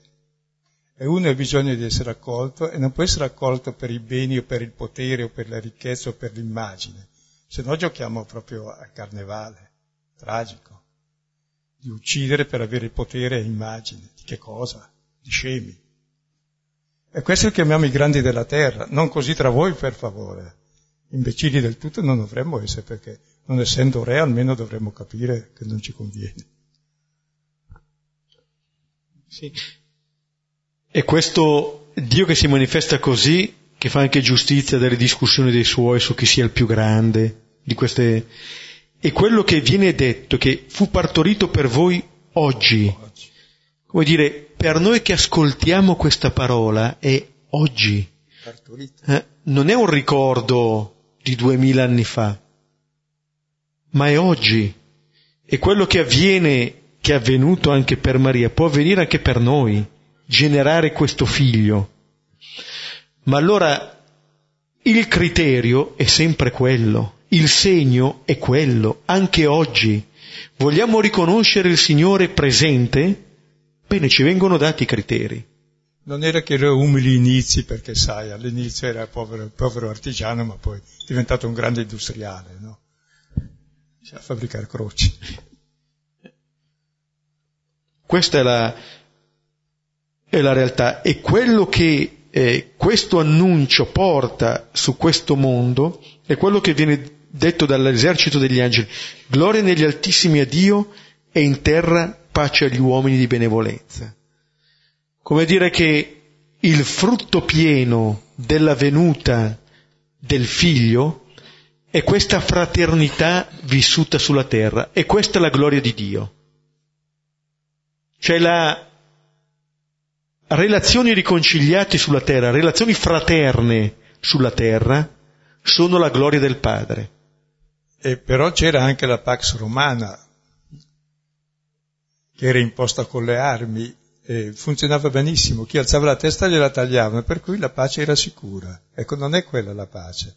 E uno ha bisogno di essere accolto e non può essere accolto per i beni o per il potere o per la ricchezza o per l'immagine, se no giochiamo proprio a carnevale tragico, di uccidere per avere potere e immagine, che cosa? Di scemi. E questo chiamiamo i grandi della terra, non così tra voi per favore. Imbecilli del tutto non dovremmo essere perché non essendo re almeno dovremmo capire che non ci conviene. Sì. E questo Dio che si manifesta così, che fa anche giustizia delle discussioni dei suoi su chi sia il più grande, di queste... E quello che viene detto, che fu partorito per voi oggi, come dire, per noi che ascoltiamo questa parola è oggi. Eh? Non è un ricordo di duemila anni fa, ma è oggi. E quello che avviene, che è avvenuto anche per Maria, può avvenire anche per noi, generare questo figlio. Ma allora il criterio è sempre quello, il segno è quello, anche oggi. Vogliamo riconoscere il Signore presente? Bene, ci vengono dati i criteri. Non era che erano umili inizi, perché sai, all'inizio era povero, povero artigiano, ma poi è diventato un grande industriale, no? Sa fabbricare croci. Questa è la, è la realtà. E quello che eh, questo annuncio porta su questo mondo è quello che viene detto dall'esercito degli angeli. Gloria negli altissimi a Dio e in terra pace agli uomini di benevolenza. Come dire che il frutto pieno della venuta del figlio è questa fraternità vissuta sulla terra e questa è la gloria di Dio. Cioè la relazioni riconciliate sulla terra, relazioni fraterne sulla terra sono la gloria del Padre. E però c'era anche la Pax Romana, che era imposta con le armi, e funzionava benissimo, chi alzava la testa gliela tagliavano, per cui la pace era sicura. Ecco, non è quella la pace.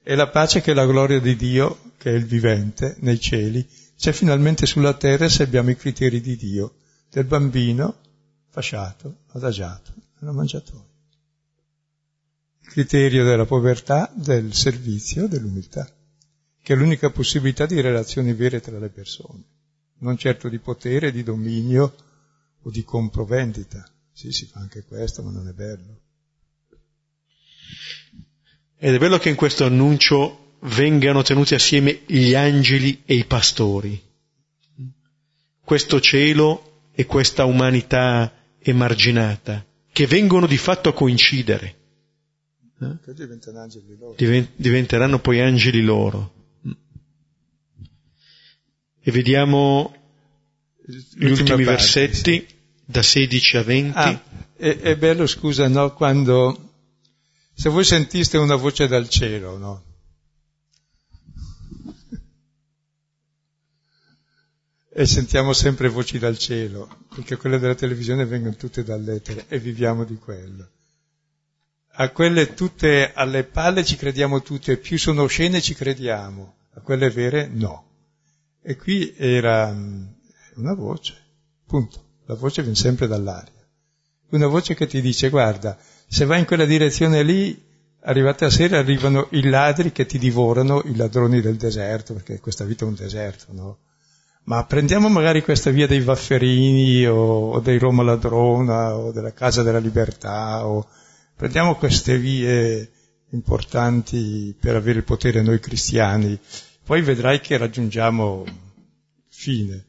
È la pace che la gloria di Dio, che è il vivente, nei cieli, c'è finalmente sulla terra se abbiamo i criteri di Dio, del bambino fasciato, adagiato, nella mangiatoia. Il criterio della povertà, del servizio, dell'umiltà, che è l'unica possibilità di relazioni vere tra le persone non certo di potere, di dominio o di compravendita. Sì, si fa anche questo, ma non è bello. Ed è bello che in questo annuncio vengano tenuti assieme gli angeli e i pastori. Questo cielo e questa umanità emarginata, che vengono di fatto a coincidere. Eh? Diventeranno poi angeli loro. E vediamo gli ultimi parte, versetti sì. da 16 a 20. Ah, è, è, bello, scusa, no? Quando, se voi sentiste una voce dal cielo, no? E sentiamo sempre voci dal cielo, perché quelle della televisione vengono tutte dall'etere e viviamo di quello. A quelle tutte alle palle ci crediamo tutte, più sono scene ci crediamo, a quelle vere no. E qui era mm, una voce, punto. La voce viene sempre dall'aria. Una voce che ti dice, guarda, se vai in quella direzione lì, arrivate a sera arrivano i ladri che ti divorano, i ladroni del deserto, perché questa vita è un deserto, no? Ma prendiamo magari questa via dei Vafferini o, o dei Roma Ladrona o della Casa della Libertà o prendiamo queste vie importanti per avere il potere noi cristiani poi vedrai che raggiungiamo fine.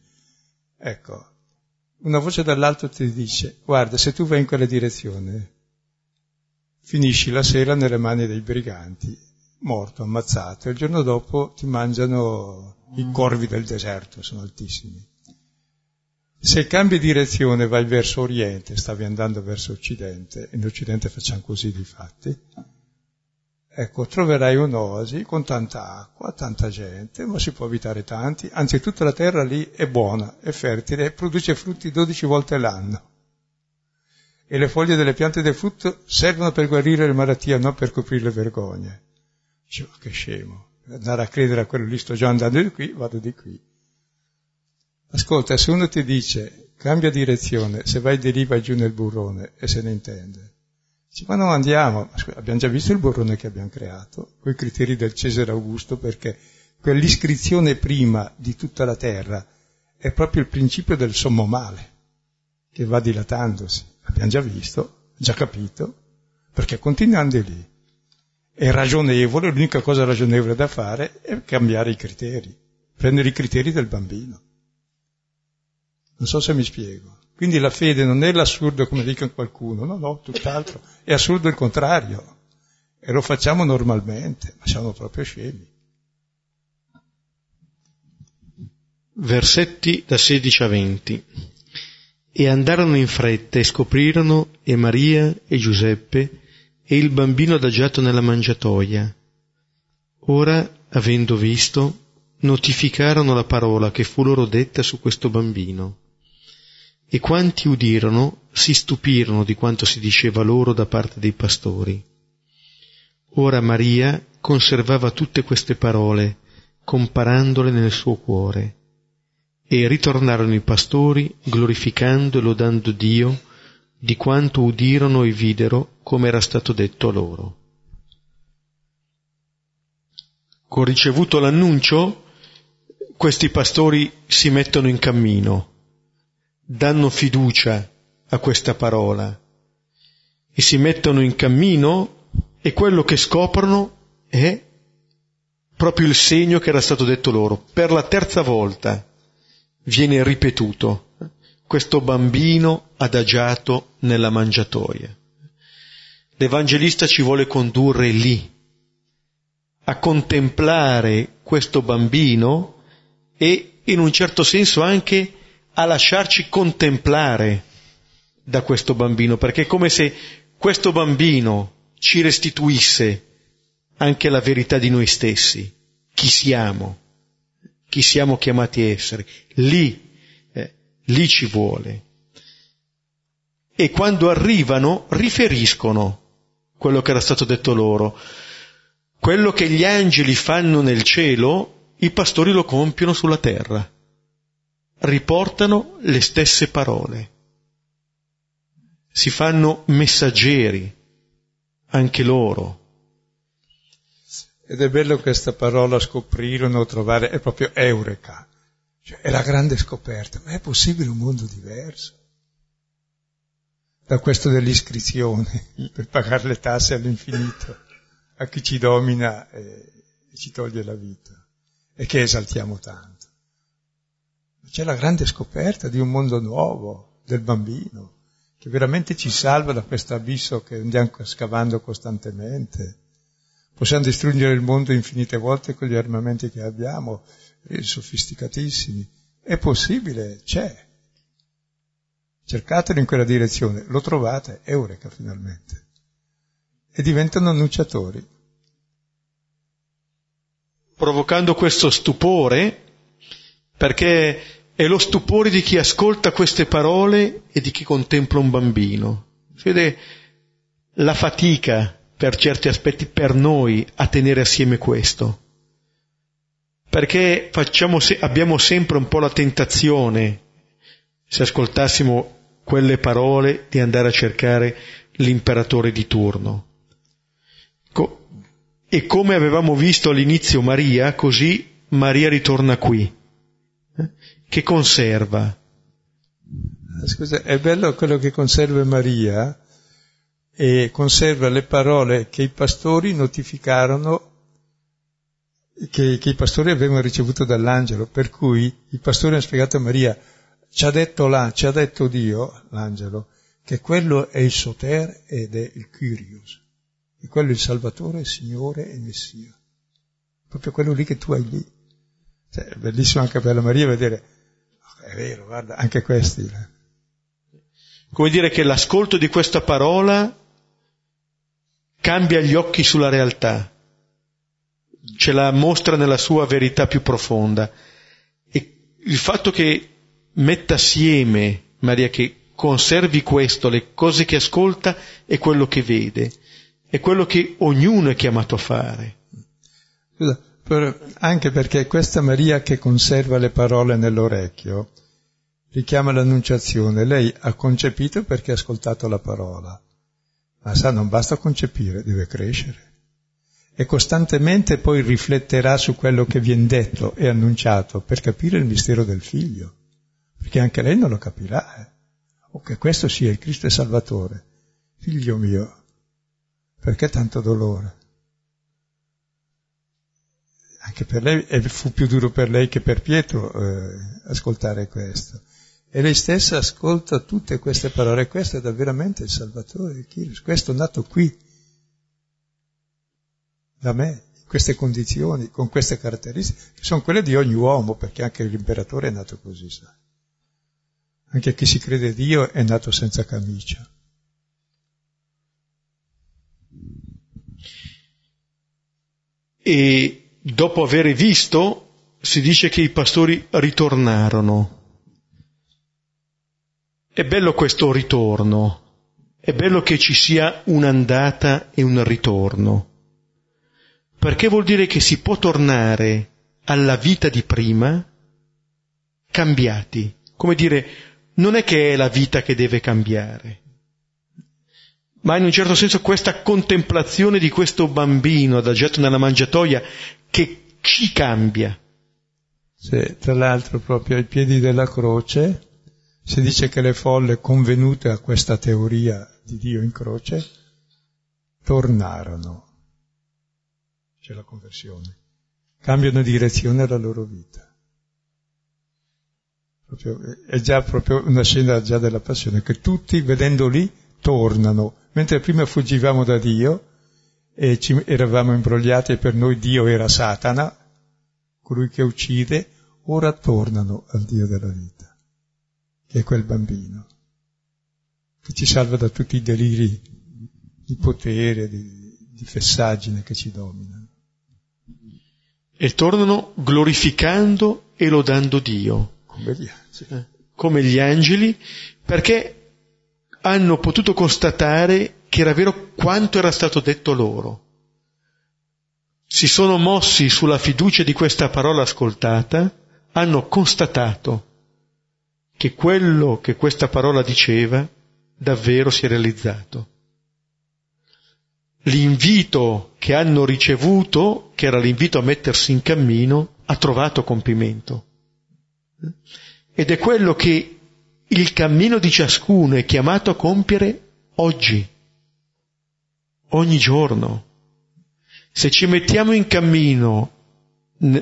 Ecco, una voce dall'alto ti dice, guarda, se tu vai in quella direzione, finisci la sera nelle mani dei briganti, morto, ammazzato, e il giorno dopo ti mangiano i corvi del deserto, sono altissimi. Se cambi direzione, vai verso Oriente, stavi andando verso Occidente, in Occidente facciamo così di fatti, ecco, troverai un'oasi con tanta acqua, tanta gente, ma si può abitare tanti, anzi tutta la terra lì è buona, è fertile produce frutti 12 volte l'anno. E le foglie delle piante del frutto servono per guarire le malattie, non per coprire le vergogne. Dicevo, che scemo, andare a credere a quello lì, sto già andando di qui, vado di qui. Ascolta, se uno ti dice cambia direzione, se vai di lì vai giù nel burrone e se ne intende, Dice, ma non andiamo, abbiamo già visto il borrone che abbiamo creato, con i criteri del Cesare Augusto, perché quell'iscrizione prima di tutta la terra è proprio il principio del sommo male. che va dilatandosi. Abbiamo già visto, già capito, perché continuando lì è ragionevole, l'unica cosa ragionevole da fare è cambiare i criteri, prendere i criteri del bambino. Non so se mi spiego. Quindi la fede non è l'assurdo come dicono qualcuno, no, no, tutt'altro, è assurdo il contrario. E lo facciamo normalmente, ma siamo proprio scemi. Versetti da 16 a 20. E andarono in fretta e scoprirono e Maria e Giuseppe e il bambino adagiato nella mangiatoia. Ora, avendo visto, notificarono la parola che fu loro detta su questo bambino. E quanti udirono si stupirono di quanto si diceva loro da parte dei pastori. Ora Maria conservava tutte queste parole, comparandole nel suo cuore. E ritornarono i pastori, glorificando e lodando Dio, di quanto udirono e videro come era stato detto loro. Con ricevuto l'annuncio, questi pastori si mettono in cammino danno fiducia a questa parola e si mettono in cammino e quello che scoprono è proprio il segno che era stato detto loro. Per la terza volta viene ripetuto questo bambino adagiato nella mangiatoia. L'Evangelista ci vuole condurre lì, a contemplare questo bambino e in un certo senso anche a lasciarci contemplare da questo bambino, perché è come se questo bambino ci restituisse anche la verità di noi stessi, chi siamo, chi siamo chiamati a essere. Lì, eh, lì ci vuole. E quando arrivano riferiscono quello che era stato detto loro. Quello che gli angeli fanno nel cielo, i pastori lo compiono sulla terra riportano le stesse parole. Si fanno messaggeri, anche loro. Ed è bello questa parola scoprirono, trovare, è proprio eureka, cioè è la grande scoperta, ma è possibile un mondo diverso? Da questo dell'iscrizione, per pagare le tasse all'infinito, a chi ci domina e ci toglie la vita, e che esaltiamo tanto. C'è la grande scoperta di un mondo nuovo, del bambino, che veramente ci salva da questo abisso che andiamo scavando costantemente. Possiamo distruggere il mondo infinite volte con gli armamenti che abbiamo, eh, sofisticatissimi. È possibile, c'è. Cercatelo in quella direzione, lo trovate, eureka finalmente. E diventano annunciatori. Provocando questo stupore, perché è lo stupore di chi ascolta queste parole e di chi contempla un bambino. Si vede la fatica per certi aspetti per noi a tenere assieme questo. Perché se, abbiamo sempre un po' la tentazione, se ascoltassimo quelle parole, di andare a cercare l'imperatore di turno. E come avevamo visto all'inizio Maria, così Maria ritorna qui che conserva. Scusa, è bello quello che conserva Maria e conserva le parole che i pastori notificarono che, che, i pastori avevano ricevuto dall'angelo, per cui i pastori hanno spiegato a Maria, ci ha detto, là, ci ha detto Dio, l'angelo, che quello è il Soter ed è il Kyrios, e quello è il Salvatore, Signore e Messia. Proprio quello lì che tu hai lì. Cioè, è bellissimo anche per la Maria vedere è vero, guarda, anche questi. Eh. Come dire che l'ascolto di questa parola cambia gli occhi sulla realtà, ce la mostra nella sua verità più profonda. E il fatto che metta assieme, Maria, che conservi questo, le cose che ascolta e quello che vede, è quello che ognuno è chiamato a fare. Scusa, per, anche perché questa Maria che conserva le parole nell'orecchio richiama l'annunciazione. Lei ha concepito perché ha ascoltato la parola. Ma sa, non basta concepire, deve crescere. E costantemente poi rifletterà su quello che viene detto e annunciato per capire il mistero del figlio. Perché anche lei non lo capirà. Eh? o che questo sia il Cristo è Salvatore. Figlio mio, perché tanto dolore? Anche per lei, e fu più duro per lei che per Pietro eh, ascoltare questo. E lei stessa ascolta tutte queste parole, questo è veramente il Salvatore, il Kyrios, questo è nato qui, da me, in queste condizioni, con queste caratteristiche, che sono quelle di ogni uomo, perché anche l'imperatore è nato così, sa. Anche chi si crede Dio è nato senza camicia. E dopo aver visto, si dice che i pastori ritornarono. È bello questo ritorno, è bello che ci sia un'andata e un ritorno, perché vuol dire che si può tornare alla vita di prima cambiati, come dire, non è che è la vita che deve cambiare, ma in un certo senso questa contemplazione di questo bambino adagiato nella mangiatoia che ci cambia. Sì, tra l'altro proprio ai piedi della croce si dice che le folle convenute a questa teoria di Dio in croce tornarono. C'è la conversione. Cambiano direzione alla loro vita. Proprio, è già proprio una scena già della passione, che tutti vedendo lì tornano, mentre prima fuggivamo da Dio e ci eravamo imbrogliati e per noi Dio era Satana, colui che uccide, ora tornano al Dio della vita, che è quel bambino, che ci salva da tutti i deliri di potere, di, di fessaggine che ci dominano. E tornano glorificando e lodando Dio come gli angeli, come gli angeli perché hanno potuto constatare che era vero quanto era stato detto loro. Si sono mossi sulla fiducia di questa parola ascoltata, hanno constatato che quello che questa parola diceva davvero si è realizzato. L'invito che hanno ricevuto, che era l'invito a mettersi in cammino, ha trovato compimento. Ed è quello che il cammino di ciascuno è chiamato a compiere oggi, ogni giorno. Se ci mettiamo in cammino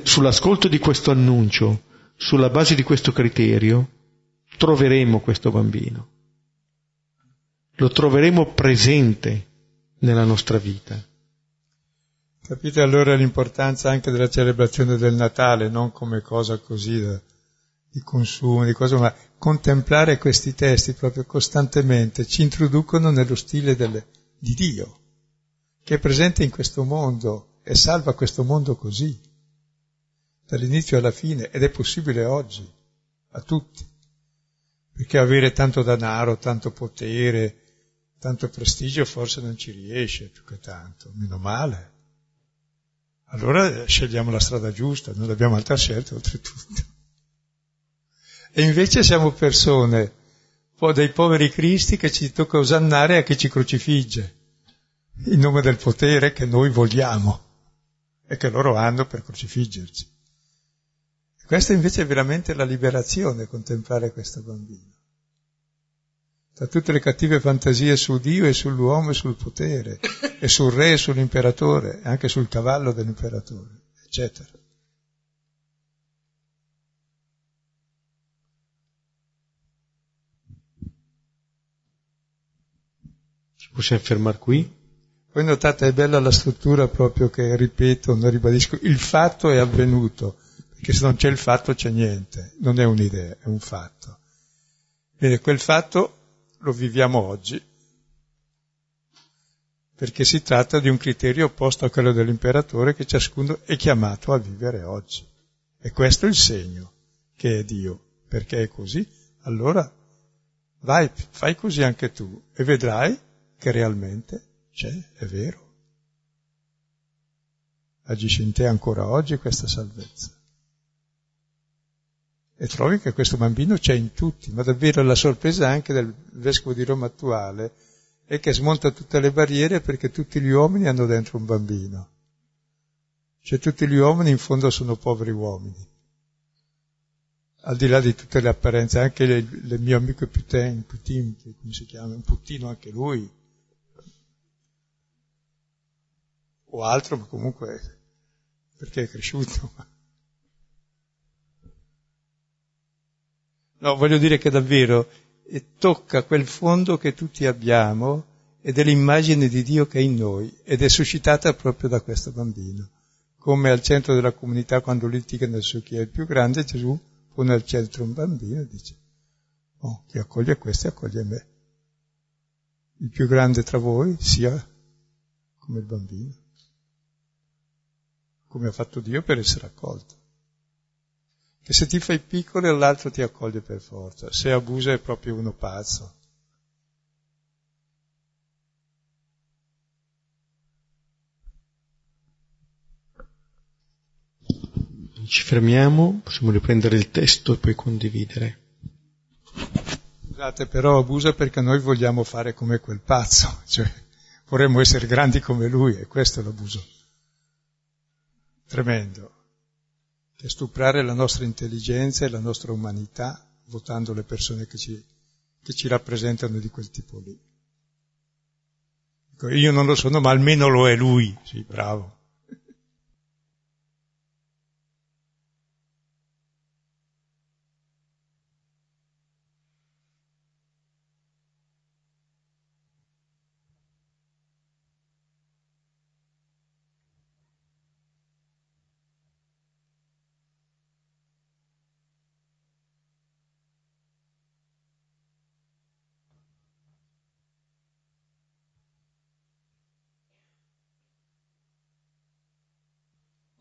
sull'ascolto di questo annuncio, sulla base di questo criterio, troveremo questo bambino. Lo troveremo presente nella nostra vita. Capite allora l'importanza anche della celebrazione del Natale, non come cosa così da, di consumo, di cose, ma contemplare questi testi proprio costantemente ci introducono nello stile del, di Dio, che è presente in questo mondo e salva questo mondo così, dall'inizio alla fine, ed è possibile oggi, a tutti, perché avere tanto denaro, tanto potere, tanto prestigio forse non ci riesce più che tanto, meno male. Allora scegliamo la strada giusta, non abbiamo altra scelta oltretutto. E invece siamo persone, dei poveri cristi che ci tocca osannare a chi ci crocifigge, in nome del potere che noi vogliamo e che loro hanno per crocifiggerci. Questa invece è veramente la liberazione, contemplare questo bambino. Da tutte le cattive fantasie su Dio e sull'uomo e sul potere, e sul re e sull'imperatore, e anche sul cavallo dell'imperatore, eccetera. Possiamo fermare qui? Poi notate, è bella la struttura proprio che, ripeto, non ribadisco, il fatto è avvenuto, perché se non c'è il fatto c'è niente, non è un'idea, è un fatto. Bene, quel fatto lo viviamo oggi, perché si tratta di un criterio opposto a quello dell'imperatore che ciascuno è chiamato a vivere oggi. E questo è il segno che è Dio, perché è così. Allora vai, fai così anche tu e vedrai che realmente c'è, è vero. Agisce in te ancora oggi questa salvezza. E trovi che questo bambino c'è in tutti, ma davvero la sorpresa anche del vescovo di Roma attuale è che smonta tutte le barriere perché tutti gli uomini hanno dentro un bambino. Cioè tutti gli uomini in fondo sono poveri uomini. al di là di tutte le apparenze, anche le mio amico Putin, Putin, come si chiama, un puttino anche lui, o altro, ma comunque perché è cresciuto. No, voglio dire che davvero tocca quel fondo che tutti abbiamo ed è l'immagine di Dio che è in noi ed è suscitata proprio da questo bambino. Come al centro della comunità quando litigano su chi è il più grande, Gesù pone al centro un bambino e dice, oh, chi accoglie questo accoglie me. Il più grande tra voi sia come il bambino, come ha fatto Dio per essere accolto. Che se ti fai piccolo l'altro ti accoglie per forza, se abusa è proprio uno pazzo. Ci fermiamo, possiamo riprendere il testo e poi condividere. Scusate, però abusa perché noi vogliamo fare come quel pazzo, cioè vorremmo essere grandi come lui e questo è l'abuso. Tremendo. Che stuprare la nostra intelligenza e la nostra umanità votando le persone che ci, che ci rappresentano di quel tipo lì. Io non lo sono, ma almeno lo è lui. Sì, bravo.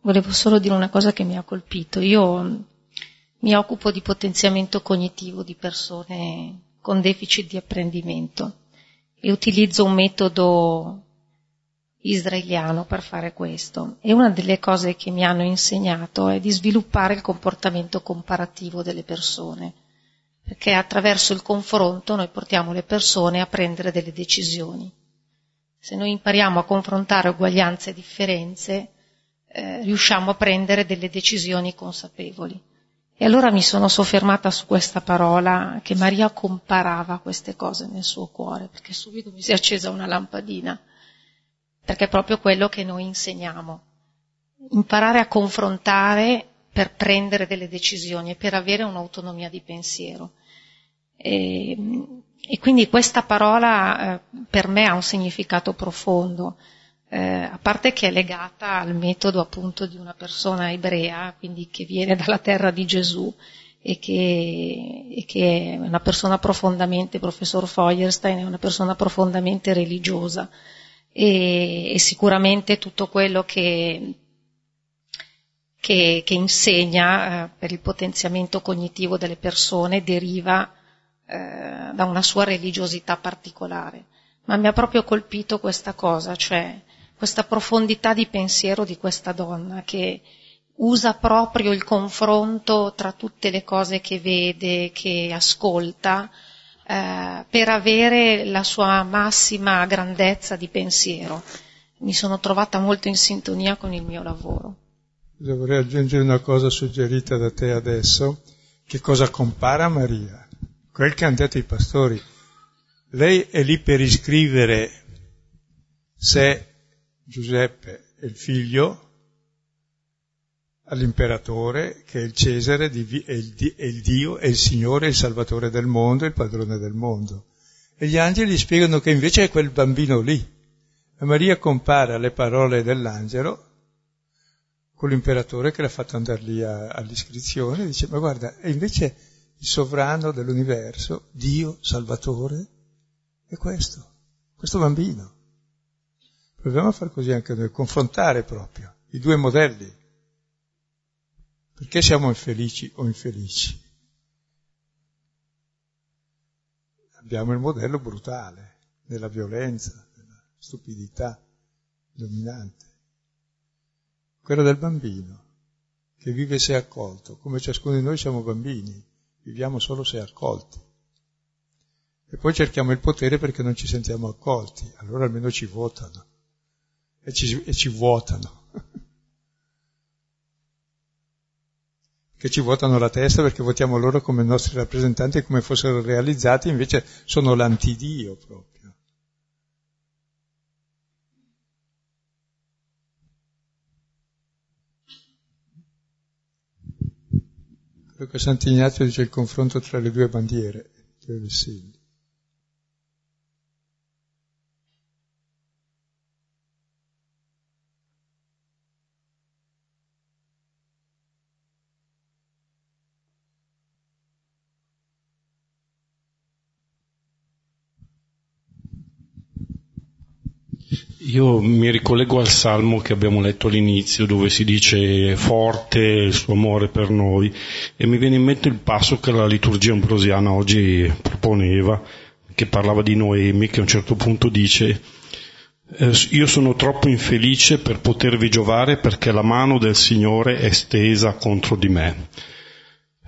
Volevo solo dire una cosa che mi ha colpito. Io mi occupo di potenziamento cognitivo di persone con deficit di apprendimento e utilizzo un metodo israeliano per fare questo. E una delle cose che mi hanno insegnato è di sviluppare il comportamento comparativo delle persone, perché attraverso il confronto noi portiamo le persone a prendere delle decisioni. Se noi impariamo a confrontare uguaglianze e differenze, eh, riusciamo a prendere delle decisioni consapevoli. E allora mi sono soffermata su questa parola che Maria comparava queste cose nel suo cuore, perché subito mi si è accesa una lampadina, perché è proprio quello che noi insegniamo. Imparare a confrontare per prendere delle decisioni e per avere un'autonomia di pensiero. E, e quindi questa parola eh, per me ha un significato profondo eh, a parte che è legata al metodo appunto di una persona ebrea, quindi che viene dalla terra di Gesù e che, e che è una persona profondamente, professor Feuerstein è una persona profondamente religiosa e, e sicuramente tutto quello che, che, che insegna eh, per il potenziamento cognitivo delle persone deriva eh, da una sua religiosità particolare. Ma mi ha proprio colpito questa cosa, cioè questa profondità di pensiero di questa donna che usa proprio il confronto tra tutte le cose che vede, che ascolta, eh, per avere la sua massima grandezza di pensiero. Mi sono trovata molto in sintonia con il mio lavoro. Vorrei aggiungere una cosa suggerita da te adesso. Che cosa compara Maria? Quel che hanno detto i pastori. Lei è lì per iscrivere se Giuseppe è il figlio all'imperatore che è il Cesare, è il Dio, è il Signore, è il Salvatore del mondo, è il padrone del mondo. E gli angeli spiegano che invece è quel bambino lì. E Maria compara le parole dell'angelo con l'imperatore che l'ha fatto andare lì a, all'iscrizione e dice, ma guarda, è invece il sovrano dell'universo, Dio, Salvatore, è questo, questo bambino. Proviamo a fare così anche noi, confrontare proprio i due modelli. Perché siamo infelici o infelici? Abbiamo il modello brutale della violenza, della stupidità dominante. Quello del bambino, che vive se accolto, come ciascuno di noi siamo bambini, viviamo solo se accolti. E poi cerchiamo il potere perché non ci sentiamo accolti, allora almeno ci votano e ci, e ci vuotano. che ci votano la testa perché votiamo loro come nostri rappresentanti come fossero realizzati, invece sono l'antidio proprio. Quello che Sant'Ignazio dice il confronto tra le due bandiere, due vessilli. Io mi ricollego al salmo che abbiamo letto all'inizio dove si dice forte il suo amore per noi e mi viene in mente il passo che la liturgia ambrosiana oggi proponeva, che parlava di Noemi, che a un certo punto dice eh, io sono troppo infelice per potervi giovare perché la mano del Signore è stesa contro di me.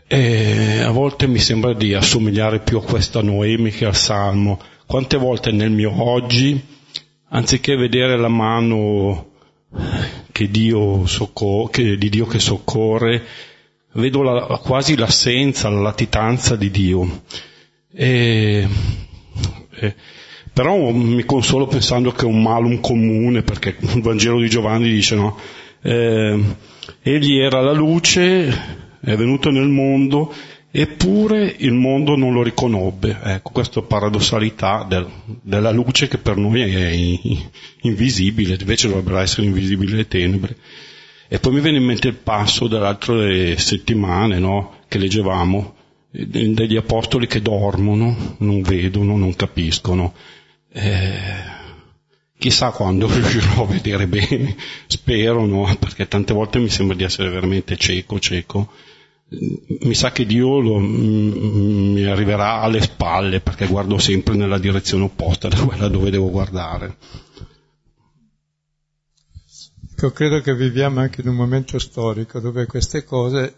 E a volte mi sembra di assomigliare più a questa Noemi che al Salmo. Quante volte nel mio oggi anziché vedere la mano che Dio soccor- che, di Dio che soccorre, vedo la, quasi l'assenza, la latitanza di Dio. E, e, però mi consolo pensando che è un malum comune, perché il Vangelo di Giovanni dice no, eh, egli era la luce, è venuto nel mondo eppure il mondo non lo riconobbe. Ecco, questa paradossalità del, della luce che per noi è invisibile, invece dovrebbero essere invisibili le tenebre. E poi mi viene in mente il passo delle altre settimane, no, che leggevamo, degli apostoli che dormono, non vedono, non capiscono. Eh, chissà quando riuscirò a vedere bene, spero, no, perché tante volte mi sembra di essere veramente cieco, cieco mi sa che Dio lo, mm, mi arriverà alle spalle perché guardo sempre nella direzione opposta da quella dove devo guardare. Io credo che viviamo anche in un momento storico dove queste cose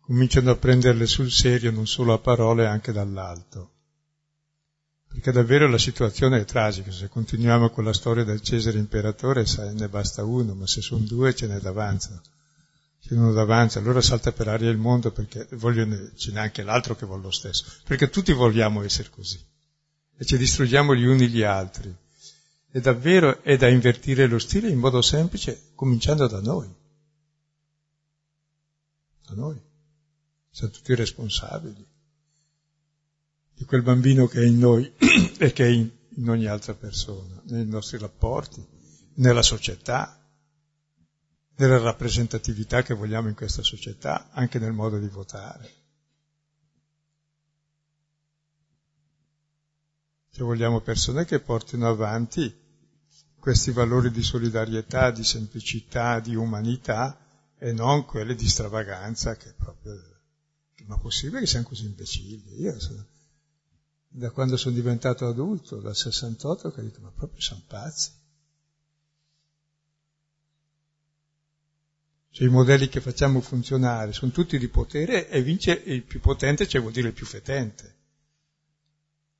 cominciano a prenderle sul serio non solo a parole, anche dall'alto. Perché davvero la situazione è tragica, se continuiamo con la storia del Cesare imperatore sai, ne basta uno, ma se sono due ce n'è d'avanza uno davanti, allora salta per aria il mondo perché vogliono, ce n'è anche l'altro che vuole lo stesso, perché tutti vogliamo essere così e ci distruggiamo gli uni gli altri. E davvero è da invertire lo stile in modo semplice, cominciando da noi. Da noi. Siamo tutti responsabili di quel bambino che è in noi e che è in ogni altra persona, nei nostri rapporti, nella società, della rappresentatività che vogliamo in questa società, anche nel modo di votare. Se vogliamo persone che portino avanti questi valori di solidarietà, di semplicità, di umanità e non quelli di stravaganza che proprio... Ma possibile che siamo così imbecilli? Io sono, da quando sono diventato adulto, dal 68, che dico, ma proprio siamo pazzi. Cioè i modelli che facciamo funzionare sono tutti di potere e vince il più potente, cioè vuol dire il più fetente,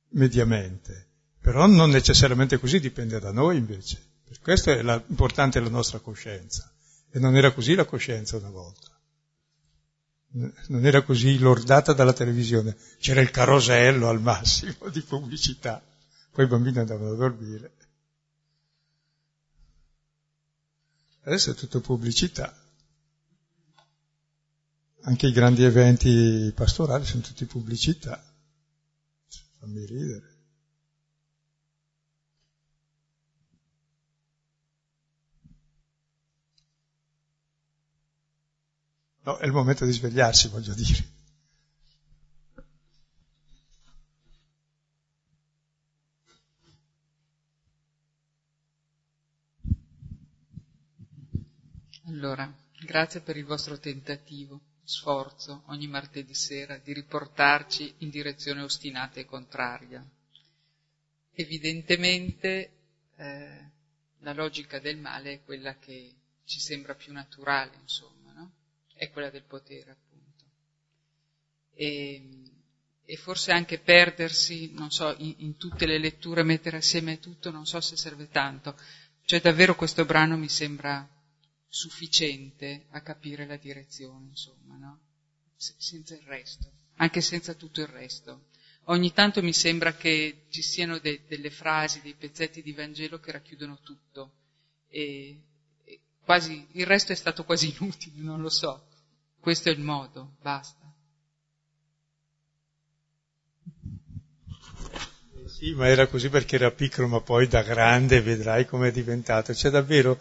mediamente. Però non necessariamente così, dipende da noi invece. Per questo è la, importante la nostra coscienza. E non era così la coscienza una volta. Non era così lordata dalla televisione. C'era il carosello al massimo di pubblicità. Poi i bambini andavano a dormire. Adesso è tutto pubblicità. Anche i grandi eventi pastorali sono tutti pubblicità. Fammi ridere. No, è il momento di svegliarsi, voglio dire. Allora, grazie per il vostro tentativo sforzo ogni martedì sera di riportarci in direzione ostinata e contraria. Evidentemente eh, la logica del male è quella che ci sembra più naturale, insomma, no? È quella del potere, appunto. E, e forse anche perdersi, non so, in, in tutte le letture, mettere assieme tutto, non so se serve tanto. Cioè davvero questo brano mi sembra sufficiente a capire la direzione, insomma, no? senza il resto, anche senza tutto il resto. Ogni tanto mi sembra che ci siano de, delle frasi, dei pezzetti di Vangelo che racchiudono tutto e, e quasi, il resto è stato quasi inutile, non lo so. Questo è il modo, basta. Sì, ma era così perché era piccolo, ma poi da grande vedrai come è diventato. Cioè davvero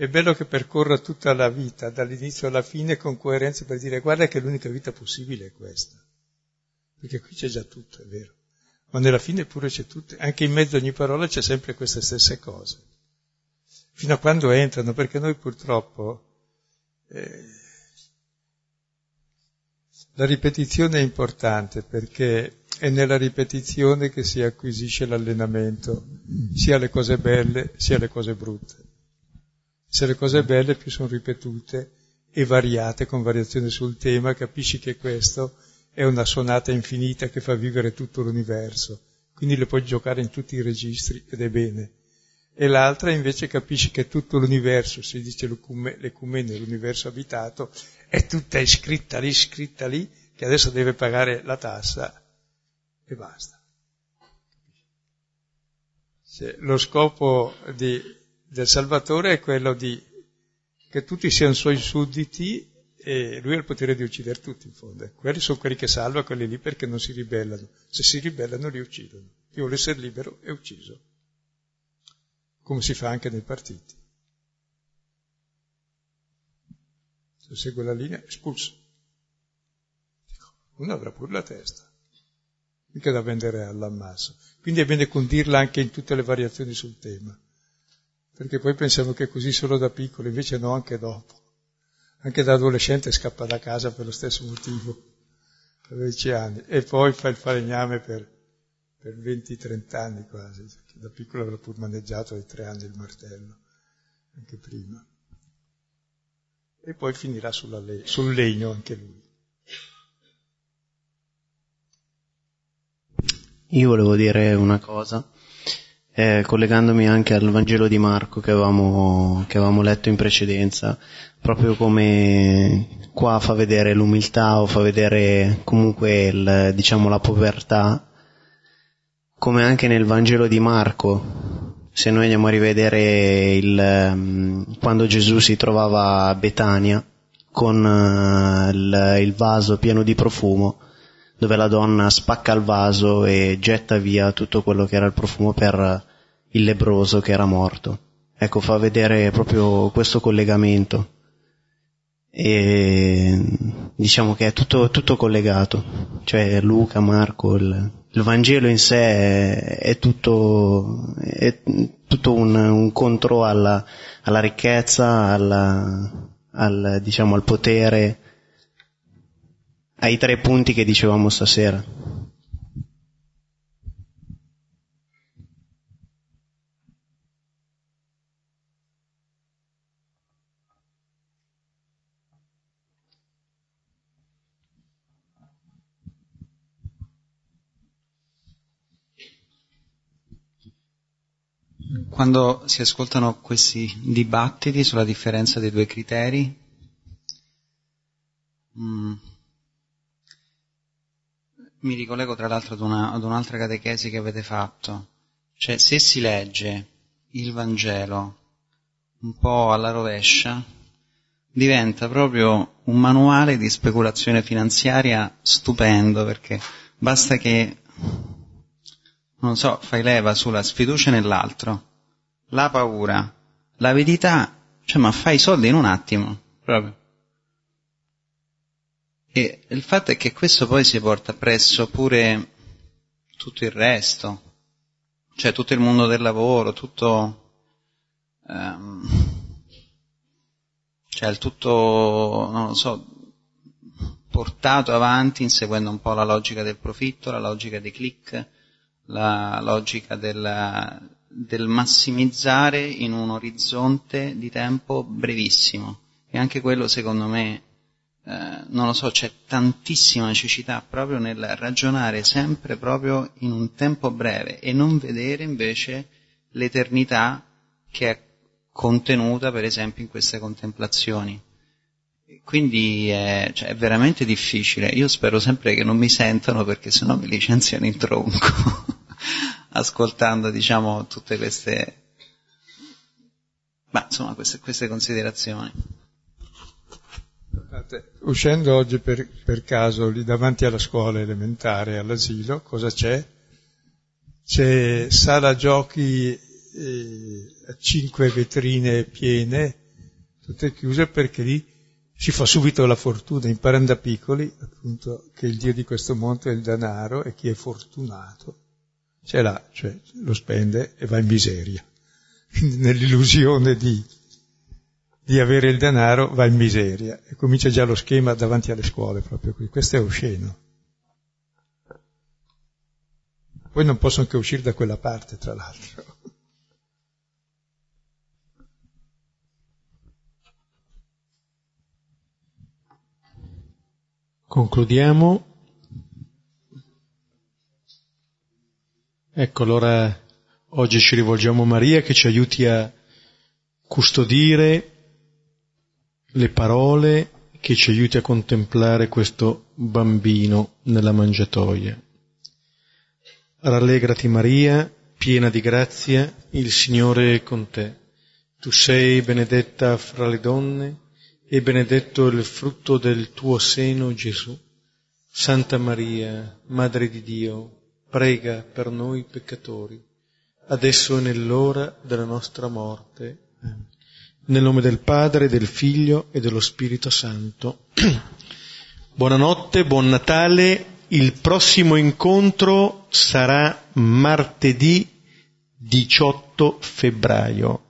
è bello che percorra tutta la vita, dall'inizio alla fine, con coerenza per dire guarda che l'unica vita possibile è questa. Perché qui c'è già tutto, è vero, ma nella fine pure c'è tutto, anche in mezzo a ogni parola c'è sempre queste stesse cose, fino a quando entrano, perché noi purtroppo eh, la ripetizione è importante perché è nella ripetizione che si acquisisce l'allenamento, sia le cose belle sia le cose brutte. Se le cose belle più sono ripetute e variate con variazione sul tema, capisci che questo è una sonata infinita che fa vivere tutto l'universo, quindi le puoi giocare in tutti i registri ed è bene. E l'altra invece capisci che tutto l'universo, si dice l'ecumene, l'universo abitato, è tutta iscritta lì, scritta lì, che adesso deve pagare la tassa e basta. Cioè, lo scopo di, del Salvatore è quello di che tutti siano suoi sudditi e lui ha il potere di uccidere tutti in fondo. Quelli sono quelli che salva, quelli lì perché non si ribellano. Se si ribellano li uccidono. Io voglio essere libero e ucciso. Come si fa anche nei partiti. Se segue la linea, espulso. Uno avrà pure la testa, mica da vendere all'ammasso. Quindi è bene condirla anche in tutte le variazioni sul tema. Perché poi pensiamo che è così solo da piccolo, invece no, anche dopo anche da adolescente scappa da casa per lo stesso motivo, per 10 anni, e poi fa il falegname per, per 20-30 anni quasi, da piccolo avrà pur maneggiato ai tre anni il martello, anche prima. E poi finirà le- sul legno anche lui. Io volevo dire una cosa, eh, collegandomi anche al Vangelo di Marco che avevamo, che avevamo letto in precedenza, proprio come qua fa vedere l'umiltà o fa vedere comunque il, diciamo, la povertà, come anche nel Vangelo di Marco, se noi andiamo a rivedere il, mm, quando Gesù si trovava a Betania con eh, il, il vaso pieno di profumo, dove la donna spacca il vaso e getta via tutto quello che era il profumo per il lebroso che era morto. Ecco, fa vedere proprio questo collegamento e diciamo che è tutto, tutto collegato, cioè Luca, Marco, il, il Vangelo in sé è, è tutto, è tutto un, un contro alla, alla ricchezza, alla, al, diciamo, al potere, ai tre punti che dicevamo stasera. quando si ascoltano questi dibattiti sulla differenza dei due criteri, mm, mi ricollego tra l'altro ad, una, ad un'altra catechesi che avete fatto, cioè se si legge il Vangelo un po' alla rovescia, diventa proprio un manuale di speculazione finanziaria stupendo, perché basta che, non so, fai leva sulla sfiducia nell'altro, la paura, l'avidità, cioè ma fai i soldi in un attimo, proprio. E il fatto è che questo poi si porta appresso pure tutto il resto, cioè tutto il mondo del lavoro, tutto, um, cioè il tutto, non lo so, portato avanti inseguendo un po' la logica del profitto, la logica dei click, la logica della, del massimizzare in un orizzonte di tempo brevissimo. E anche quello, secondo me, eh, non lo so, c'è tantissima necessità proprio nel ragionare sempre proprio in un tempo breve e non vedere invece l'eternità che è contenuta, per esempio, in queste contemplazioni. Quindi è, cioè, è, veramente difficile. Io spero sempre che non mi sentano perché sennò mi licenziano in tronco, ascoltando diciamo tutte queste, ma, insomma, queste, queste considerazioni. Uscendo oggi per, per, caso lì davanti alla scuola elementare, all'asilo, cosa c'è? C'è sala giochi eh, a cinque vetrine piene, tutte chiuse perché lì si fa subito la fortuna, imparano da piccoli appunto che il Dio di questo mondo è il denaro e chi è fortunato ce l'ha, cioè lo spende e va in miseria. Nell'illusione di, di avere il denaro va in miseria e comincia già lo schema davanti alle scuole proprio qui. Questo è osceno. Poi non possono che uscire da quella parte, tra l'altro. Concludiamo. Ecco, allora oggi ci rivolgiamo a Maria che ci aiuti a custodire le parole, che ci aiuti a contemplare questo bambino nella mangiatoia. Rallegrati Maria, piena di grazia, il Signore è con te. Tu sei benedetta fra le donne e benedetto il frutto del tuo seno, Gesù. Santa Maria, Madre di Dio, prega per noi peccatori, adesso e nell'ora della nostra morte. Nel nome del Padre, del Figlio e dello Spirito Santo. Buonanotte, buon Natale. Il prossimo incontro sarà martedì 18 febbraio.